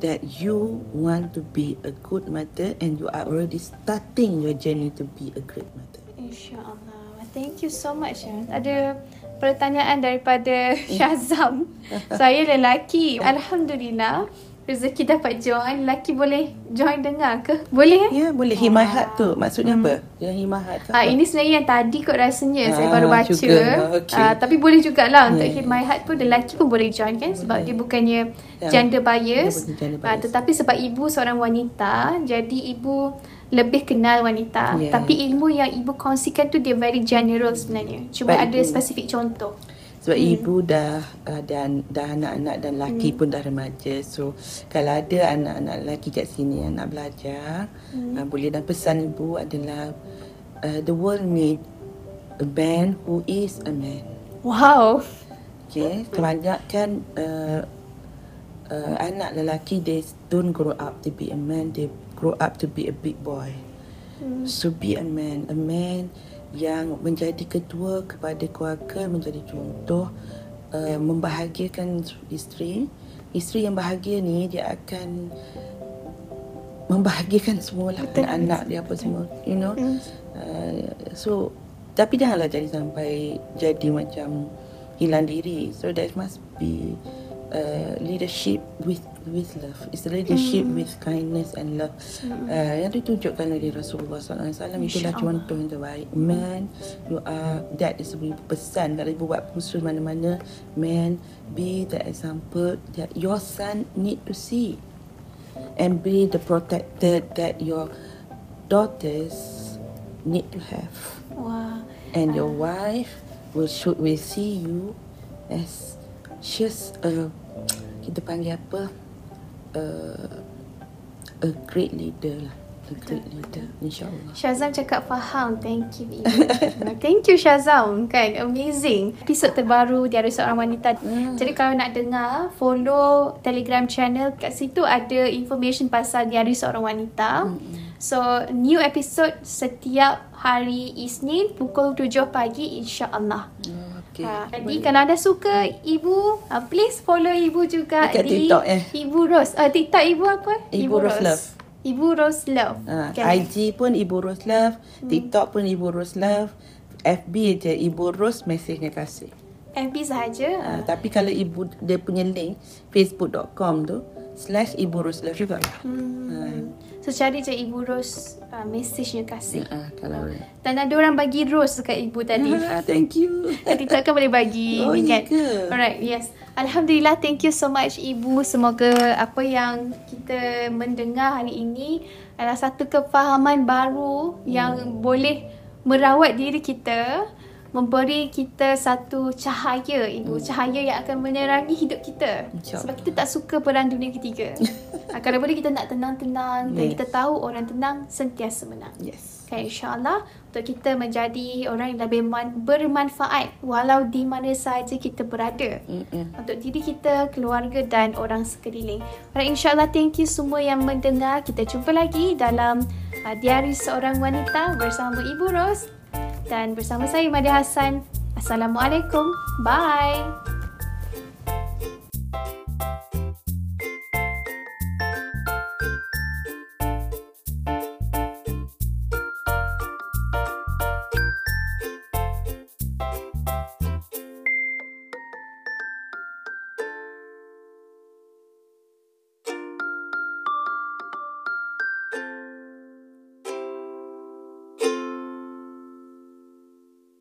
[SPEAKER 1] that you want to be a good mother and you are already starting your journey to be a great mother.
[SPEAKER 2] InsyaAllah. Thank you so much. Ada pertanyaan daripada Syazam. Saya lelaki. Alhamdulillah. Rezeki dapat join. Lelaki boleh join dengar ke? Boleh eh?
[SPEAKER 1] Ya, yeah, boleh himahat tu. Maksudnya apa? Yang himahat tu.
[SPEAKER 2] Ah ini sebenarnya yang tadi kot rasanya saya
[SPEAKER 1] Ah,
[SPEAKER 2] baru baca.
[SPEAKER 1] juga. Ah, okey.
[SPEAKER 2] Ah, tapi boleh jugalah untuk
[SPEAKER 1] Yeah.
[SPEAKER 2] Hit My Heart pun lelaki pun boleh join kan sebab
[SPEAKER 1] Boleh.
[SPEAKER 2] dia bukannya
[SPEAKER 1] Ya,
[SPEAKER 2] gender
[SPEAKER 1] dia
[SPEAKER 2] bias.
[SPEAKER 1] bukan gender
[SPEAKER 2] Ah,
[SPEAKER 1] bias.
[SPEAKER 2] tetapi sebab ibu seorang wanita, jadi ibu lebih kenal wanita.
[SPEAKER 1] Yeah.
[SPEAKER 2] Tapi ilmu yang ibu kongsikan tu dia very general sebenarnya. Cuma
[SPEAKER 1] Baik,
[SPEAKER 2] ada
[SPEAKER 1] ibu.
[SPEAKER 2] spesifik contoh.
[SPEAKER 1] Sebab ibu dah uh, dan dah anak-anak dan lelaki pun dah remaja. So kalau ada anak-anak lelaki kat sini yang nak belajar, uh, boleh dan pesan ibu adalah uh, the world need a man who is a man.
[SPEAKER 2] Wow.
[SPEAKER 1] Okay, kebanyakan uh, uh, anak lelaki they don't grow up to be a man, they grow up to be a big boy. So be a man, a man yang menjadi ketua kepada keluarga, menjadi contoh, uh, membahagiakan isteri. Isteri yang bahagia ni dia akan membahagiakan semua lah anak-anak dia apa semua, you know. Uh, so tapi janganlah jadi sampai jadi macam hilang diri. So there must be uh, leadership with with love. It's a leadership mm. with kindness and love. Mm. Uh, yang ditunjukkan oleh Rasulullah SAW. Itulah contoh yang terbaik. Man, you are that is pesan kalau ibu buat khusus mana-mana. Man, be the example that your son need to see, and be the protector that your daughters need to have.
[SPEAKER 2] Wah.
[SPEAKER 1] And your wife will should will see you as just a kita panggil apa uh, a great leader lah a great leader insyaallah
[SPEAKER 2] Syazam cakap faham. Thank you. Thank you Syazam. Kan amazing. Episod terbaru Diari Seorang Wanita.
[SPEAKER 1] Hmm.
[SPEAKER 2] Jadi kalau nak dengar, follow Telegram channel. Kat situ ada information pasal Diari Seorang Wanita.
[SPEAKER 1] Hmm.
[SPEAKER 2] So, new episode setiap hari Isnin pukul 7 pagi insya-Allah.
[SPEAKER 1] Oh, okay.
[SPEAKER 2] Ha, jadi kalau anda suka ibu, uh, please follow ibu juga
[SPEAKER 1] Dekat
[SPEAKER 2] di
[SPEAKER 1] TikTok, eh?
[SPEAKER 2] Ibu Ros. Uh, TikTok ibu apa?
[SPEAKER 1] Ibu Ros Love.
[SPEAKER 2] Ibu Ros Love.
[SPEAKER 1] Uh,
[SPEAKER 2] Kan?
[SPEAKER 1] IG pun Ibu Ros Love, TikTok pun Ibu Ros Love, FB je Ibu Ros mesejnya kasih.
[SPEAKER 2] FB sahaja.
[SPEAKER 1] Uh, tapi kalau ibu dia punya link facebook.com tu slash Ibu Ros Love juga. Hmm.
[SPEAKER 2] So cari je Ibu Ros uh, message-nya kasih.
[SPEAKER 1] Uh, kalau
[SPEAKER 2] Dan ada orang bagi Ros dekat ibu tadi.
[SPEAKER 1] Ah, thank you.
[SPEAKER 2] Kat TikTok kan boleh bagi
[SPEAKER 1] Oh,
[SPEAKER 2] ni
[SPEAKER 1] ya
[SPEAKER 2] kan.
[SPEAKER 1] ke?
[SPEAKER 2] Alright, yes. Alhamdulillah, thank you so much Ibu. Semoga apa yang kita mendengar hari ini adalah satu kefahaman baru yang
[SPEAKER 1] Hmm.
[SPEAKER 2] boleh merawat diri kita, memberi kita satu cahaya Ibu. Cahaya yang akan menerangi hidup kita.
[SPEAKER 1] Hmm. InsyaAllah.
[SPEAKER 2] Sebab kita tak suka perang dunia ketiga. Ah, Kalau boleh kita nak tenang-tenang dan
[SPEAKER 1] Yes.
[SPEAKER 2] kita tahu orang tenang sentiasa menang.
[SPEAKER 1] Yes.
[SPEAKER 2] Kan insyaAllah untuk kita menjadi orang yang lebih man- bermanfaat walau di mana sahaja kita berada.
[SPEAKER 1] Mm-mm.
[SPEAKER 2] Untuk diri kita, keluarga dan orang sekeliling. Alright, insyaAllah thank you semua yang mendengar. Kita jumpa lagi dalam uh, Diari Seorang Wanita bersama Ibu Ros dan bersama saya Madi Hasan. Assalamualaikum. Bye.